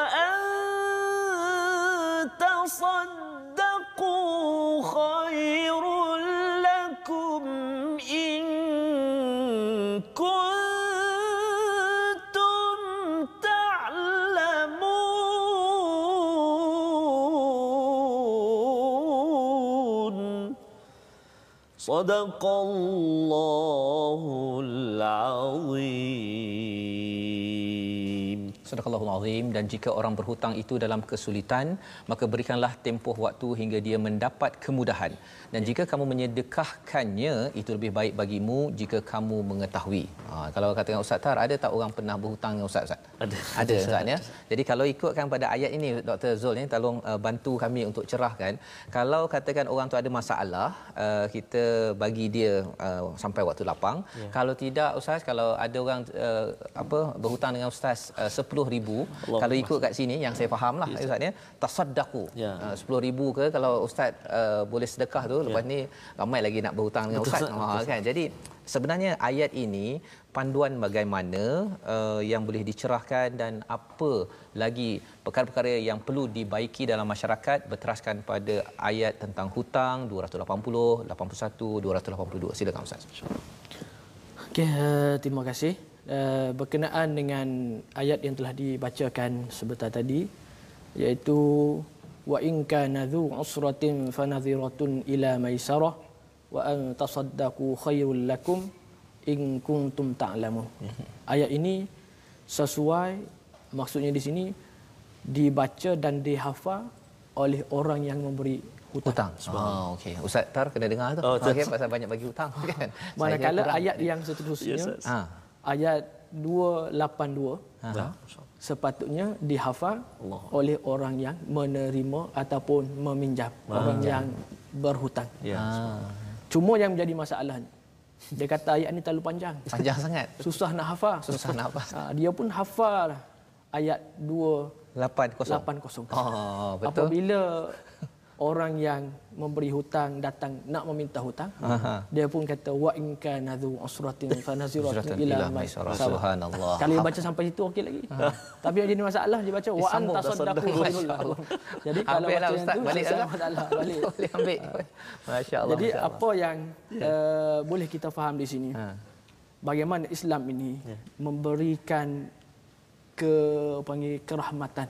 صدق الله العظيم Sadaqallahul Azim dan jika orang berhutang itu dalam kesulitan maka berikanlah tempoh waktu hingga dia mendapat kemudahan dan jika kamu menyedekahkannya itu lebih baik bagimu jika kamu mengetahui. Ha, kalau katakan Ustaz Tar ada tak orang pernah berhutang dengan Ustaz Ustaz? Ada. Ada Ustaz ya. Jadi kalau ikutkan pada ayat ini Dr. Zul ni tolong uh, bantu kami untuk cerahkan kalau katakan orang tu ada masalah uh, kita bagi dia uh, sampai waktu lapang. Ya. Kalau tidak Ustaz kalau ada orang uh, apa berhutang dengan Ustaz uh, ribu Allah kalau ikut kat sini yang saya faham lah yes. Ustaz ya. Tasaddaqu ya. uh, ribu ke kalau ustaz uh, boleh sedekah tu lepas ya. ni ramai lagi nak berhutang dengan ustaz. Ha kan? Jadi sebenarnya ayat ini panduan bagaimana uh, yang boleh dicerahkan dan apa lagi perkara-perkara yang perlu dibaiki dalam masyarakat berteraskan pada ayat tentang hutang 280 81 282 silakan ustaz. Okey uh, terima kasih uh, berkenaan dengan ayat yang telah dibacakan sebentar tadi iaitu wa in kana dhu usratin fanadhiratun ila maisarah wa an tasaddaqu khairul lakum in kuntum ta'lamun. Mhm. Ayat ini sesuai maksudnya di sini dibaca dan dihafal oleh orang yang memberi hutang. hutang. Oh, okey. Ustaz Tar kena dengar tu. Oh, okey, *laughs* pasal banyak bagi hutang kan. Manakala ayat yang seterusnya yes, ha. Ayat 282 ha. sepatutnya dihafal Allah. oleh orang yang menerima ataupun meminjam ha. orang yang berhutang. Ya. Ha. Cuma yang menjadi masalah dia kata ayat ni terlalu panjang. Panjang sangat. Susah nak hafal. Susah nak hafal. Ha, dia pun hafal ayat 280. 80. Oh, betul. Apabila orang yang memberi hutang datang nak meminta hutang Aha. dia pun kata wa in kana dhu usratin fa naziratun ila maisarah subhanallah. Kalau dia baca sampai situ okey lagi. Ha. tapi yang jadi masalah dia baca wa anta saddaqu *laughs* jadi kalau baca ustaz. itu, balik masalah *laughs* balik. Boleh ambil. Masyaallah jadi apa yang uh, boleh kita faham di sini? Ha. bagaimana Islam ini yeah. memberikan ke panggil kerahmatan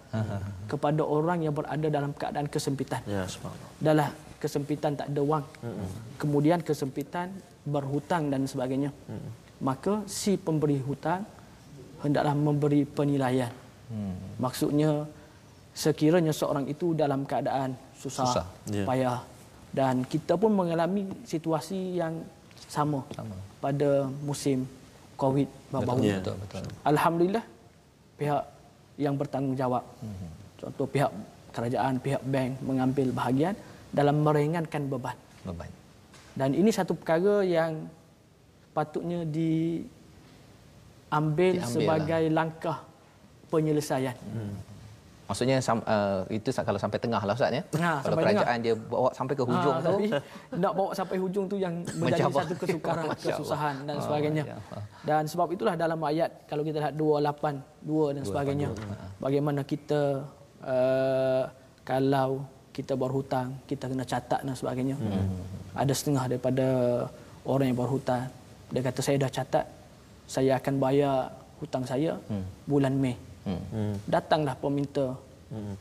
kepada orang yang berada dalam keadaan kesempitan. Ya, subhanallah. Dalam kesempitan tak ada wang. Mm-mm. Kemudian kesempitan berhutang dan sebagainya. Mm-mm. Maka si pemberi hutang hendaklah memberi penilaian. Mm. Maksudnya sekiranya seorang itu dalam keadaan susah, susah. Yeah. payah dan kita pun mengalami situasi yang sama, sama. pada musim Covid baru. Betul, betul, betul. Alhamdulillah pihak yang bertanggungjawab. Hmm. Contoh pihak kerajaan, pihak bank mengambil bahagian dalam meringankan beban. Beban. Dan ini satu perkara yang patutnya diambil, diambil sebagai lah. langkah penyelesaian. Hmm. Maksudnya uh, itu kalau sampai tengah lah Ustaz ya. Ha, kalau kerajaan tengah. dia bawa sampai ke hujung ha, tu. Tapi nak bawa sampai hujung tu yang *laughs* menjadi Mencabar. satu kesukaran, kesusahan dan oh, sebagainya. Ya. Dan sebab itulah dalam ayat kalau kita lihat 282 dan sebagainya. 2, ha. Bagaimana kita uh, kalau kita berhutang, kita kena catat dan sebagainya. Hmm. Ada setengah daripada orang yang berhutang. Dia kata saya dah catat, saya akan bayar hutang saya hmm. bulan Mei. Hmm. Datanglah peminta hmm.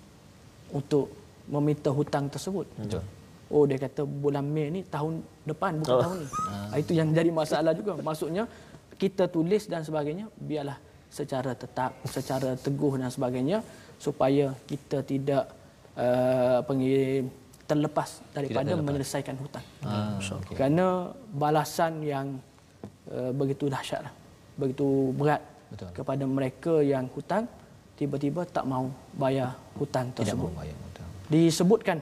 untuk meminta hutang tersebut. Hmm. Oh dia kata bulan Mei ni tahun depan bukan oh. tahun ni. Ah. Itu yang jadi masalah juga. Maksudnya kita tulis dan sebagainya biarlah secara tetap, secara teguh dan sebagainya supaya kita tidak uh, panggil terlepas daripada terlepas. menyelesaikan hutang. Ah, okay. Kerana balasan yang uh, begitu dahsyatlah. Begitu berat Betul. kepada mereka yang hutang tiba-tiba tak mau bayar hutang tersebut. Tidak bayar hutang. Disebutkan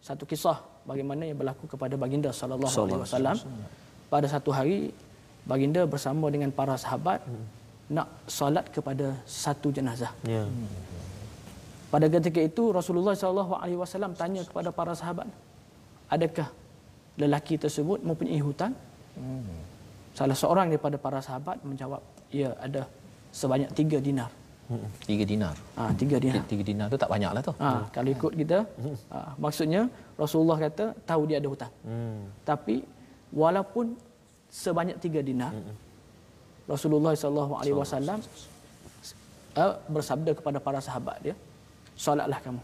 satu kisah bagaimana yang berlaku kepada baginda sallallahu alaihi wasallam pada satu hari baginda bersama dengan para sahabat hmm. nak solat kepada satu jenazah. Ya. Pada ketika itu Rasulullah sallallahu alaihi wasallam tanya kepada para sahabat, adakah lelaki tersebut mempunyai hutang? Hmm. Salah seorang daripada para sahabat menjawab, ya ada sebanyak tiga dinar. Tiga dinar. Ah, tiga dinar. Tiga dinar tu tak banyak lah tu. Ah, kalau ikut kita, ah, maksudnya Rasulullah kata tahu dia ada hutang. Hmm. Tapi walaupun sebanyak tiga dinar, hmm. Rasulullah sallallahu alaihi wasallam ah, bersabda kepada para sahabat dia, solatlah kamu.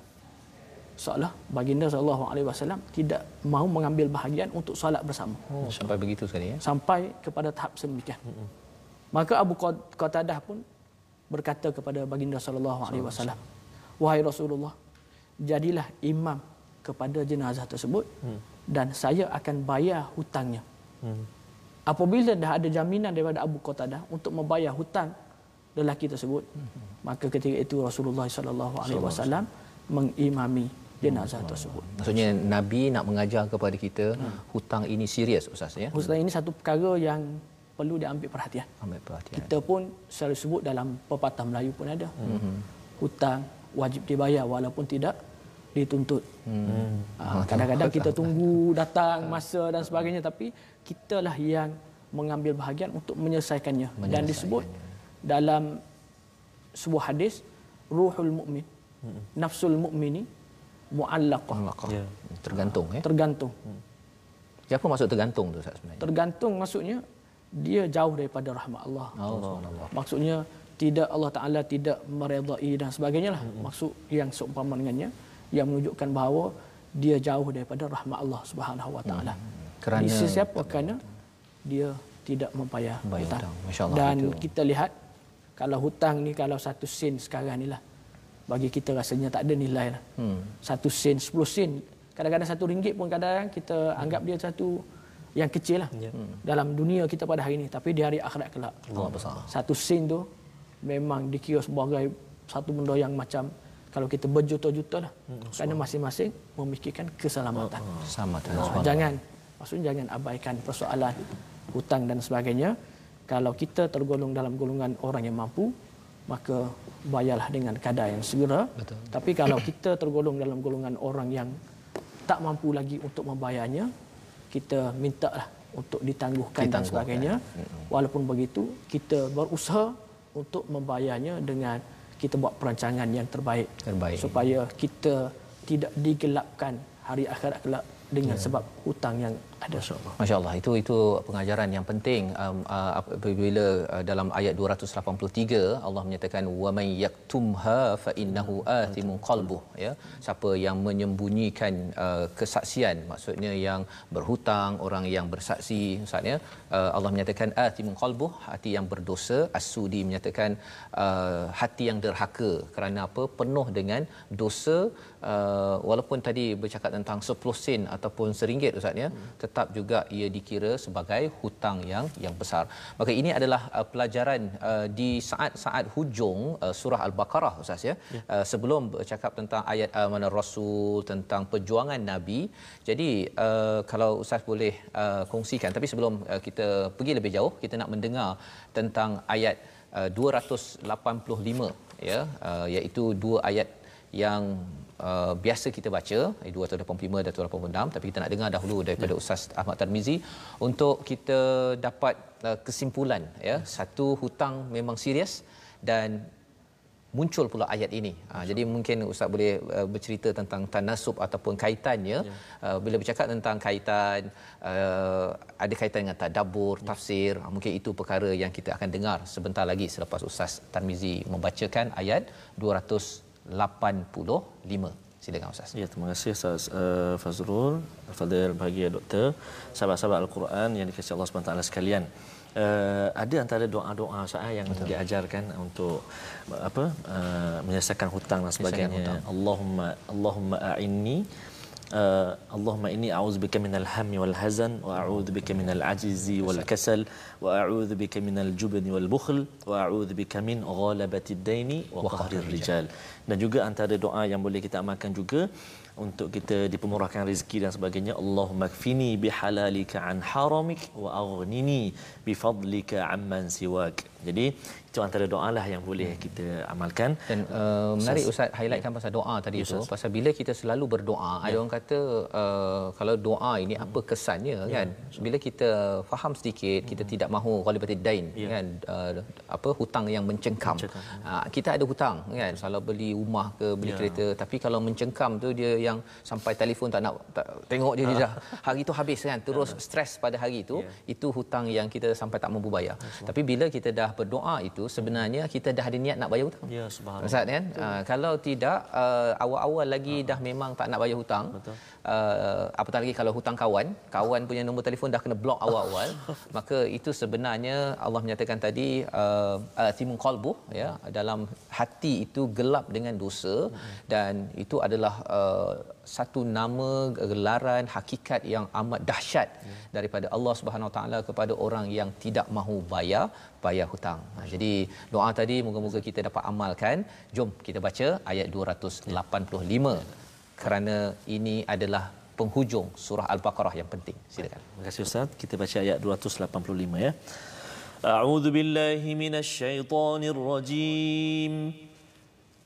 Solat baginda sallallahu alaihi wasallam tidak mahu mengambil bahagian untuk solat bersama. Oh, sampai begitu sekali ya. Sampai kepada tahap sedemikian. Hmm. Maka Abu Qatadah pun berkata kepada baginda sallallahu alaihi wasallam wahai rasulullah jadilah imam kepada jenazah tersebut hmm. dan saya akan bayar hutangnya hmm. apabila dah ada jaminan daripada Abu Qatadah untuk membayar hutang lelaki tersebut hmm. maka ketika itu Rasulullah sallallahu alaihi wasallam mengimami jenazah hmm. tersebut. Maksudnya Nabi nak mengajar kepada kita hmm. hutang ini serius ustaz ya. Hutang ini satu perkara yang perlu diambil perhatian. Ambil perhatian. Kita pun selalu sebut dalam pepatah Melayu pun ada. Mm-hmm. Hutang wajib dibayar walaupun tidak dituntut. Mm-hmm. Ha, kadang-kadang kita *laughs* tunggu datang masa dan sebagainya tapi kitalah yang mengambil bahagian untuk menyelesaikannya. menyelesaikannya. Dan disebut dalam sebuah hadis ruhul mukmin mm-hmm. nafsul mukmini muallaqah. Ya. Tergantung ya. Tergantung. Hmm. Siapa maksud tergantung tu sebenarnya? Tergantung maksudnya dia jauh daripada rahmat Allah. Allah. Maksudnya tidak Allah Taala tidak meredai dan sebagainya lah. Hmm. Maksud yang seumpama dengannya yang menunjukkan bahawa dia jauh daripada rahmat Allah Subhanahu Wa Taala. Kerana Di siapa kerana dia tidak membayar hutang. hutang. Dan itu. kita lihat kalau hutang ni kalau satu sen sekarang ni lah bagi kita rasanya tak ada nilai lah. Hmm. Satu sen, sepuluh sen. Kadang-kadang satu ringgit pun kadang kita anggap dia satu yang kecil lah. Ya. Hmm. dalam dunia kita pada hari ini tapi di hari akhirat kelak. Allah besar. Satu sin tu memang dikira sebagai satu benda yang macam kalau kita berjuta-juta lah. Hmm, kerana masing-masing memikirkan keselamatan. Oh, oh. sama oh, jangan maksudnya jangan abaikan persoalan hutang dan sebagainya. Kalau kita tergolong dalam golongan orang yang mampu maka bayarlah dengan kadar yang segera. Betul. tapi kalau kita tergolong dalam golongan orang yang tak mampu lagi untuk membayarnya kita minta lah untuk ditangguhkan, ditangguhkan. dan sebagainya hmm. walaupun begitu kita berusaha untuk membayarnya dengan kita buat perancangan yang terbaik, terbaik. supaya kita tidak digelapkan hari akhirat kelak dengan ya. sebab hutang yang ada. masya-Allah. Masya-Allah itu itu pengajaran yang penting um, uh, apabila uh, dalam ayat 283 Allah menyatakan wa may yaktumha fa innahu athimun qalbu ya. Siapa yang menyembunyikan uh, kesaksian maksudnya yang berhutang orang yang bersaksi maksudnya uh, Allah menyatakan athimun qalbu hati yang berdosa. As-sudi menyatakan uh, hati yang derhaka kerana apa? Penuh dengan dosa. Uh, walaupun tadi bercakap tentang 10 sen ataupun seringgit ustaz ya. Hmm. Tetap juga ia dikira sebagai hutang yang yang besar. Maka ini adalah uh, pelajaran uh, di saat-saat hujung uh, surah al-baqarah ustaz ya, ya. Uh, sebelum bercakap tentang ayat uh, mana rasul tentang perjuangan nabi. Jadi uh, kalau ustaz boleh uh, kongsikan. Tapi sebelum uh, kita pergi lebih jauh kita nak mendengar tentang ayat uh, 285 ya. Uh, iaitu dua ayat yang uh, biasa kita baca 285 dan 286 tapi kita nak dengar dahulu daripada ya. Ustaz Ahmad Tarmizi untuk kita dapat uh, kesimpulan ya satu hutang memang serius dan muncul pula ayat ini. Ha, jadi mungkin ustaz boleh uh, bercerita tentang tanasub ataupun kaitannya ya. uh, bila bercakap tentang kaitan uh, ada kaitan dengan tadabbur, ya. tafsir. Ha, mungkin itu perkara yang kita akan dengar sebentar lagi selepas ustaz Tarmizi membacakan ayat 285. Silakan Ustaz. Ya, terima kasih Ustaz uh, Fazrul, Fadil bahagia doktor, sahabat-sahabat Al-Quran yang dikasihi Allah SWT sekalian. Uh, ada antara doa-doa saya yang Betul. diajarkan untuk apa uh, menyelesaikan hutang dan sebagainya. Hutang. Allahumma Allahumma a'inni uh, Allahumma inni a'udzubika minal hammi wal hazan wa a'udzubika minal ajzi wal kasal wa a'udzubika minal jubni wal bukhl wa a'udzubika min ghalabati ad-daini wa qahri rijal dan juga antara doa yang boleh kita amalkan juga untuk kita dipermurahkan rezeki dan sebagainya. Allahumma kfini bihalalika an haramik wa aghnini bifadlika amman siwak. Jadi itu antara doa lah yang boleh kita amalkan dan uh, menarik ustaz highlightkan pasal doa tadi yes, tu pasal bila kita selalu berdoa ya. ada orang kata uh, kalau doa ini hmm. apa kesannya ya. kan bila kita faham sedikit kita hmm. tidak mahu ghalibat dain ya. kan uh, apa hutang yang mencengkam, mencengkam. Uh, kita ada hutang kan kalau beli rumah ke beli ya. kereta tapi kalau mencengkam tu dia yang sampai telefon tak nak tak, tengok dia, dia dah *laughs* hari tu habis kan terus ya. stres pada hari itu ya. itu hutang yang kita sampai tak mampu bayar ya. tapi bila kita dah berdoa itu itu sebenarnya kita dah ada niat nak bayar hutang. Ya subhanallah. Ustaz kan? Uh, kalau tidak uh, awal-awal lagi uh dah memang tak nak bayar hutang. Betul. Uh, apatah lagi kalau hutang kawan, kawan punya nombor telefon dah kena block awal-awal, *laughs* maka itu sebenarnya Allah menyatakan tadi uh, timun qalbu ya dalam hati itu gelap dengan dosa hmm. dan itu adalah uh, satu nama gelaran hakikat yang amat dahsyat ya. daripada Allah Subhanahu Taala kepada orang yang tidak mahu bayar bayar hutang. Ha, jadi doa tadi moga-moga kita dapat amalkan. Jom kita baca ayat 285 ya. kerana ini adalah penghujung surah Al-Baqarah yang penting. Silakan. Terima kasih Ustaz. Kita baca ayat 285 ya. A'udzu billahi minasyaitonir rajim.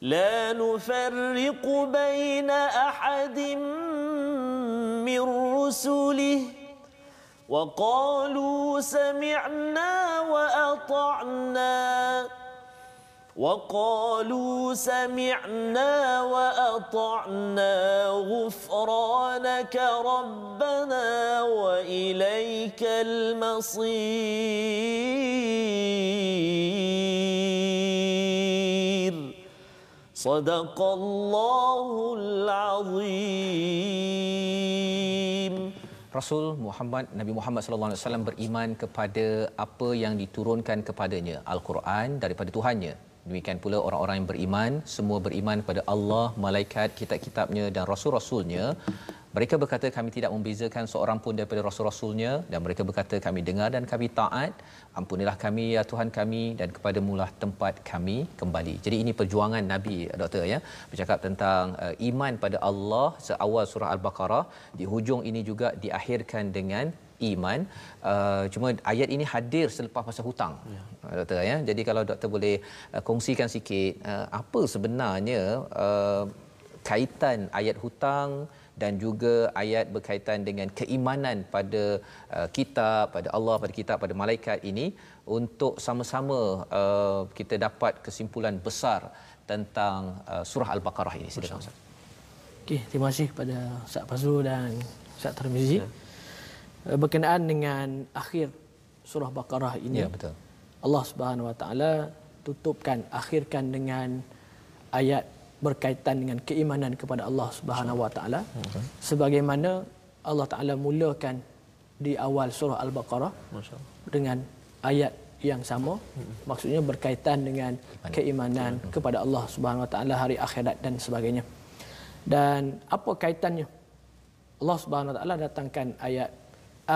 لا نفرق بين أحد من رسله. وقالوا سمعنا وأطعنا. وقالوا سمعنا وأطعنا غفرانك ربنا وإليك المصير. صدق الله العظيم Rasul Muhammad Nabi Muhammad sallallahu alaihi wasallam beriman kepada apa yang diturunkan kepadanya Al-Quran daripada Tuhannya. Demikian pula orang-orang yang beriman semua beriman kepada Allah, malaikat, kitab-kitabnya dan rasul-rasulnya Mereka berkata kami tidak membezakan seorang pun daripada rasul-rasulnya dan mereka berkata kami dengar dan kami taat. Ampunilah kami ya Tuhan kami dan kepada mulah tempat kami kembali. Jadi ini perjuangan Nabi doktor ya bercakap tentang uh, iman pada Allah seawal surah Al-Baqarah di hujung ini juga diakhirkan dengan iman uh, cuma ayat ini hadir selepas masa hutang ya. Uh, doktor ya jadi kalau doktor boleh uh, kongsikan sikit uh, apa sebenarnya uh, kaitan ayat hutang dan juga ayat berkaitan dengan keimanan pada uh, kita pada Allah pada kita pada malaikat ini untuk sama-sama uh, kita dapat kesimpulan besar tentang uh, surah al-baqarah ini silakan Ustaz. Okey, terima kasih pada Ustaz Fazrul dan Ustaz Tarmizi. Ya. Uh, berkenaan dengan akhir surah Baqarah ini. Ya, betul. Allah Subhanahu Wa Taala tutupkan akhirkan dengan ayat berkaitan dengan keimanan kepada Allah Subhanahu Wa Taala. Sebagaimana Allah Taala mulakan di awal surah Al-Baqarah dengan ayat yang sama. Maksudnya berkaitan dengan keimanan. kepada Allah Subhanahu Wa Taala hari akhirat dan sebagainya. Dan apa kaitannya? Allah Subhanahu Wa Taala datangkan ayat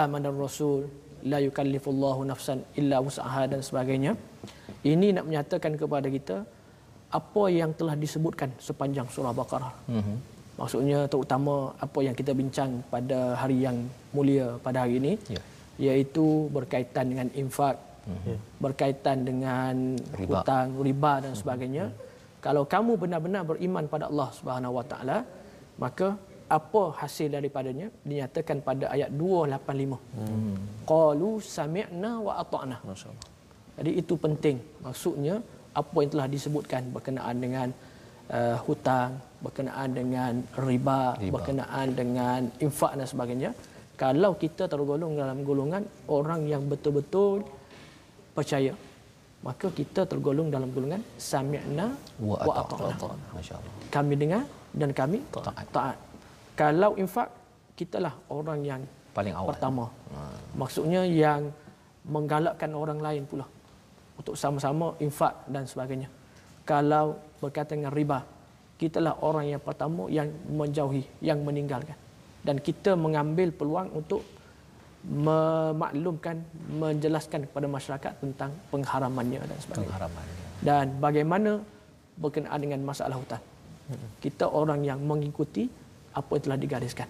amanar rasul la yukallifullahu nafsan illa wus'aha dan sebagainya. Ini nak menyatakan kepada kita apa yang telah disebutkan sepanjang surah Baqarah. Mm-hmm. Maksudnya terutama apa yang kita bincang pada hari yang mulia pada hari ini yeah. iaitu berkaitan dengan infak, mm-hmm. berkaitan dengan riba. hutang, riba dan mhm. sebagainya. Mm-hmm. Kalau kamu benar-benar beriman pada Allah Subhanahu Wa Taala, maka apa hasil daripadanya dinyatakan pada ayat 285. Hmm. Qalu sami'na wa ata'na. Masya-Allah. Jadi itu penting. Maksudnya apa yang telah disebutkan berkenaan dengan uh, hutang, berkenaan dengan riba, riba, berkenaan dengan infak dan sebagainya. Kalau kita tergolong dalam golongan orang yang betul-betul percaya, maka kita tergolong dalam golongan sami'na wa, wa ata'na. Kami dengar dan kami taat. taat. Kalau infak, kitalah orang yang paling awal. Pertama. Hmm. Maksudnya yang menggalakkan orang lain pula untuk sama-sama infak dan sebagainya. Kalau berkaitan dengan riba, kitalah orang yang pertama yang menjauhi, yang meninggalkan. Dan kita mengambil peluang untuk memaklumkan, menjelaskan kepada masyarakat tentang pengharamannya dan sebagainya. Pengharamannya. Dan bagaimana berkenaan dengan masalah hutang. Kita orang yang mengikuti apa yang telah digariskan.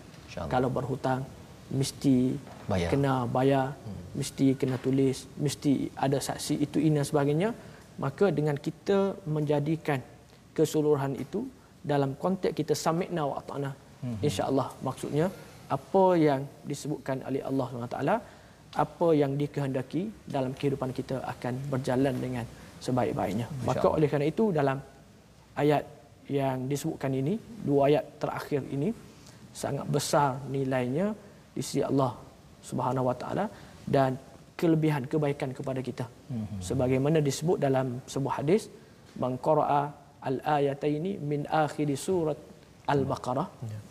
Kalau berhutang, mesti bayar. kena bayar. Hmm mesti kena tulis, mesti ada saksi itu ini dan sebagainya. Maka dengan kita menjadikan keseluruhan itu dalam konteks kita sami'na wa ata'na. Hmm. Insya-Allah maksudnya apa yang disebutkan oleh Allah SWT apa yang dikehendaki dalam kehidupan kita akan berjalan dengan sebaik-baiknya. Maka oleh kerana itu dalam ayat yang disebutkan ini, dua ayat terakhir ini sangat besar nilainya di sisi Allah Subhanahu Wa Taala dan kelebihan kebaikan kepada kita. Mm-hmm. Sebagaimana disebut dalam sebuah hadis, man qara'a al-ayataini min akhir surat al-Baqarah yeah.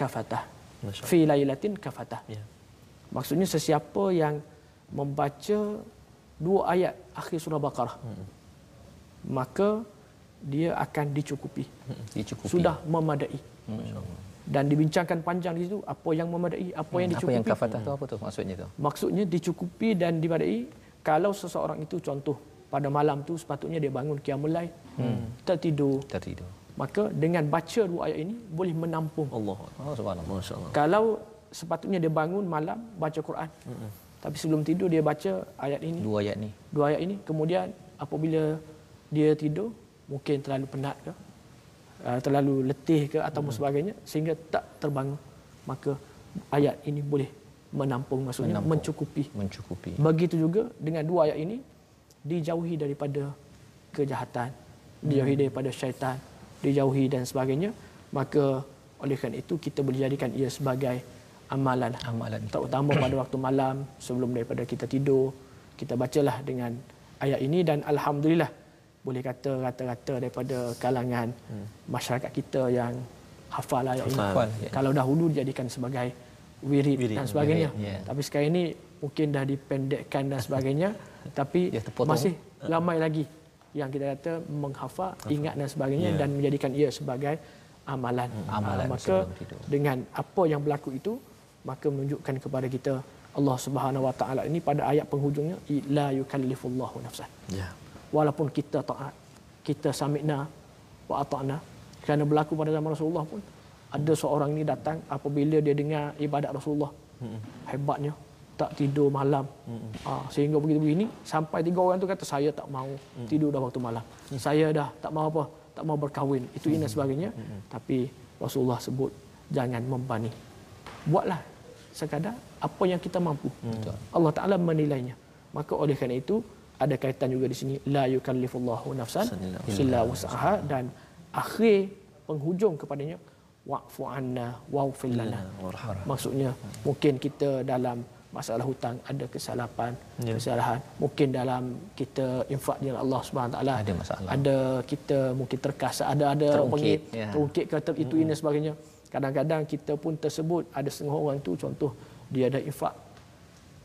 kafatah. Fi lailatin kafatah. Yeah. Maksudnya sesiapa yang membaca dua ayat akhir surah Baqarah mm-hmm. maka dia akan dicukupi. Mm-hmm. dicukupi. Sudah memadai. Mm-hmm dan dibincangkan panjang di situ apa yang memadai apa yang dicukupi apa yang kafatah tu apa tu maksudnya tu? Maksudnya dicukupi dan dimadai kalau seseorang itu contoh pada malam tu sepatutnya dia bangun qiyamul lail hmm. tertidur. Tertidur. Maka dengan baca dua ayat ini boleh menampung. Allah oh, subhanallah masyaallah kalau sepatutnya dia bangun malam baca Quran hmm. tapi sebelum tidur dia baca ayat ini. Dua ayat ni. Dua ayat ini. Kemudian apabila dia tidur mungkin terlalu penat ke terlalu letih ke atau hmm. sebagainya sehingga tak terbangun maka ayat ini boleh menampung maksudnya menampung. mencukupi mencukupi begitu juga dengan dua ayat ini dijauhi daripada kejahatan hmm. dijauhi daripada syaitan dijauhi dan sebagainya maka oleh kerana itu kita boleh jadikan ia sebagai amalan amalan terutama pada *clears throat* waktu malam sebelum daripada kita tidur kita bacalah dengan ayat ini dan alhamdulillah boleh kata rata-rata daripada kalangan hmm. masyarakat kita yang hafal ayat ini. Hafal, ya. Kalau dahulu dijadikan sebagai wirid, wirid dan sebagainya. Wirid, yeah. Tapi sekarang ini mungkin dah dipendekkan dan sebagainya. *laughs* tapi masih ramai lagi yang kita kata menghafal, ingat dan sebagainya yeah. dan menjadikan ia sebagai amalan. Hmm, amalan Ah, maka dengan apa yang berlaku itu maka menunjukkan kepada kita Allah Subhanahu Wa Taala ini pada ayat penghujungnya la yukallifullahu nafsan. Ya. Walaupun kita taat, kita sami'na wa ata'na. Kerana berlaku pada zaman Rasulullah pun ada seorang ni datang apabila dia dengar ibadat Rasulullah. Hebatnya tak tidur malam. Ha, sehingga begitu begini sampai tiga orang tu kata saya tak mau tidur dah waktu malam. Saya dah tak mau apa, tak mau berkahwin. Itu ini dan sebagainya. Tapi Rasulullah sebut jangan membani. Buatlah sekadar apa yang kita mampu. Allah Taala menilainya. Maka oleh kerana itu ada kaitan juga di sini la yukallifullahu nafsan illa wus'aha dan akhir penghujung kepadanya wa'fu anna wa'fil lana. Maksudnya mungkin kita dalam masalah hutang ada kesalahan, Ya. kesalahan. Mungkin dalam kita infak dengan Allah Subhanahu taala Ada masalah. Ada kita mungkin terkasa, ada ada Terungkit, panggil ya. terungkit ter, itu ini dan sebagainya. Kadang-kadang kita pun tersebut ada setengah orang tu contoh dia ada infak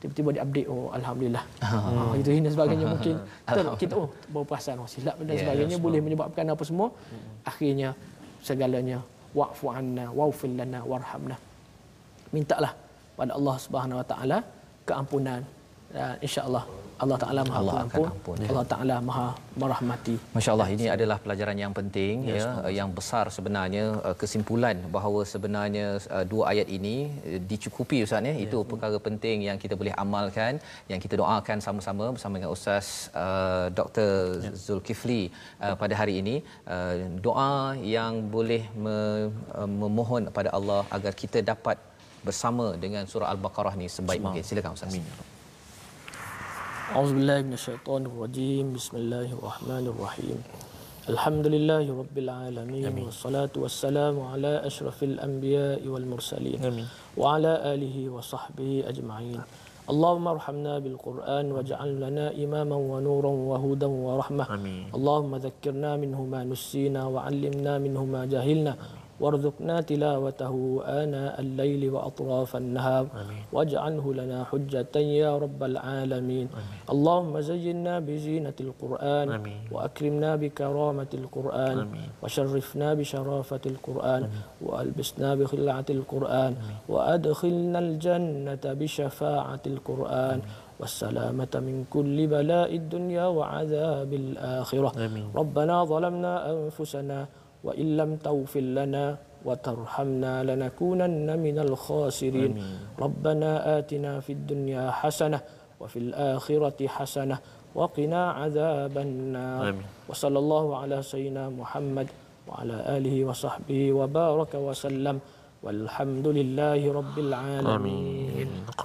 tiba-tiba dia update oh alhamdulillah. *laughs* Ah, itu dan sebagainya. Mungkin *laughs* kita, kita oh baru perasan oh silap dan Ya, sebagainya. boleh menyebabkan apa semua. Akhirnya segalanya wa'fu anna wa'fil lana warhamna. Mintalah pada Allah Subhanahu Wa Taala keampunan dan insya-Allah. Allah Taala Maha Allah akan Pengampun. ampun. Allah Taala Maha merahmati. Masya Allah ini adalah pelajaran yang penting ya, uh, yang besar sebenarnya uh, kesimpulan bahawa sebenarnya uh, dua ayat ini dicukupi ustaz ya. Itu perkara penting yang kita boleh amalkan yang kita doakan sama-sama bersama dengan ustaz uh, Dr Zulkifli uh, pada hari ini. Uh, doa yang boleh me, uh, memohon kepada Allah agar kita dapat bersama dengan surah al-Baqarah ni sebaik mungkin. Silakan ustaz. Amin أعوذ بالله من الشيطان الرجيم بسم الله الرحمن الرحيم الحمد لله رب العالمين أمين. والصلاة والسلام على أشرف الأنبياء والمرسلين آمين. وعلى آله وصحبه أجمعين اللهم ارحمنا بالقرآن واجعل لنا إماما ونورا وهدى ورحمة آمين. اللهم ذكرنا منه ما نسينا وعلمنا منه ما جهلنا وارزقنا تلاوته آناء الليل وأطراف النهار. واجعله لنا حجة يا رب العالمين. اللهم زينا بزينة القرآن آمين. وأكرمنا بكرامة القرآن وشرفنا بشرافة القرآن وألبسنا بخلعة القرآن وأدخلنا الجنة بشفاعة القرآن والسلامة من كل بلاء الدنيا وعذاب الآخرة. آمين. ربنا ظلمنا أنفسنا وإن لم تغفر لنا وترحمنا لنكونن من الخاسرين ربنا آتنا في الدنيا حسنة وفي الآخرة حسنة وقنا عذاب النار آمين. وصلى الله على سيدنا محمد وعلى آله وصحبه وبارك وسلم والحمد لله رب العالمين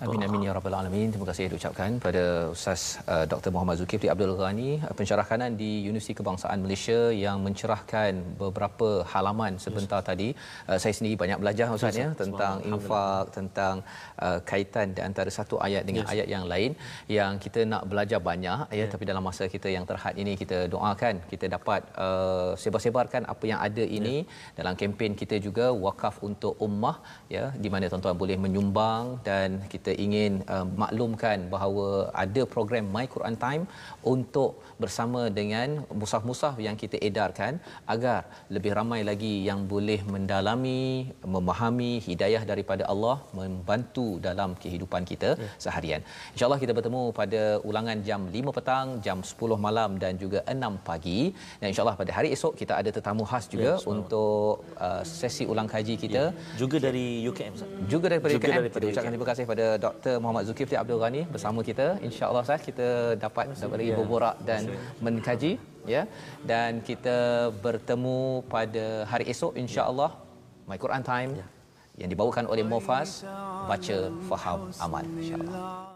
Amin amin ya rabbal alamin. Terima kasih diucapkan pada Ustaz uh, Dr. Muhammad Zulkifli Abdul Ghani, uh, pensyarah kanan di Universiti Kebangsaan Malaysia yang mencerahkan beberapa halaman sebentar yes. tadi. Uh, saya sendiri banyak belajar Ustaz ya tentang infak, tentang uh, kaitan di antara satu ayat dengan yes. ayat yang lain yang kita nak belajar banyak ya yeah. tapi dalam masa kita yang terhad ini kita doakan kita dapat uh, sebar-sebarkan apa yang ada ini yeah. dalam kempen kita juga wakaf untuk ummah ya di mana tuan-tuan boleh menyumbang dan kita ingin uh, maklumkan bahawa ada program My Quran Time untuk bersama dengan musaf-musaf yang kita edarkan agar lebih ramai lagi yang boleh mendalami memahami hidayah daripada Allah membantu dalam kehidupan kita ya. seharian. Insya-Allah kita bertemu pada ulangan jam 5 petang, jam 10 malam dan juga 6 pagi. Dan insya-Allah pada hari esok kita ada tetamu khas juga ya, untuk uh, sesi ulang kaji kita. Ya. Juga dari UKM. Juga daripada juga UKM. Daripada kita ucapkan terima kasih pada Dr. Muhammad Zulkifli Abdul Ghani bersama kita. Insya-Allah sah kita dapat dapat lagi berborak dan mengkaji ya. Dan kita bertemu pada hari esok insya-Allah My Quran Time ya. yang dibawakan oleh Mofas baca faham amal insya-Allah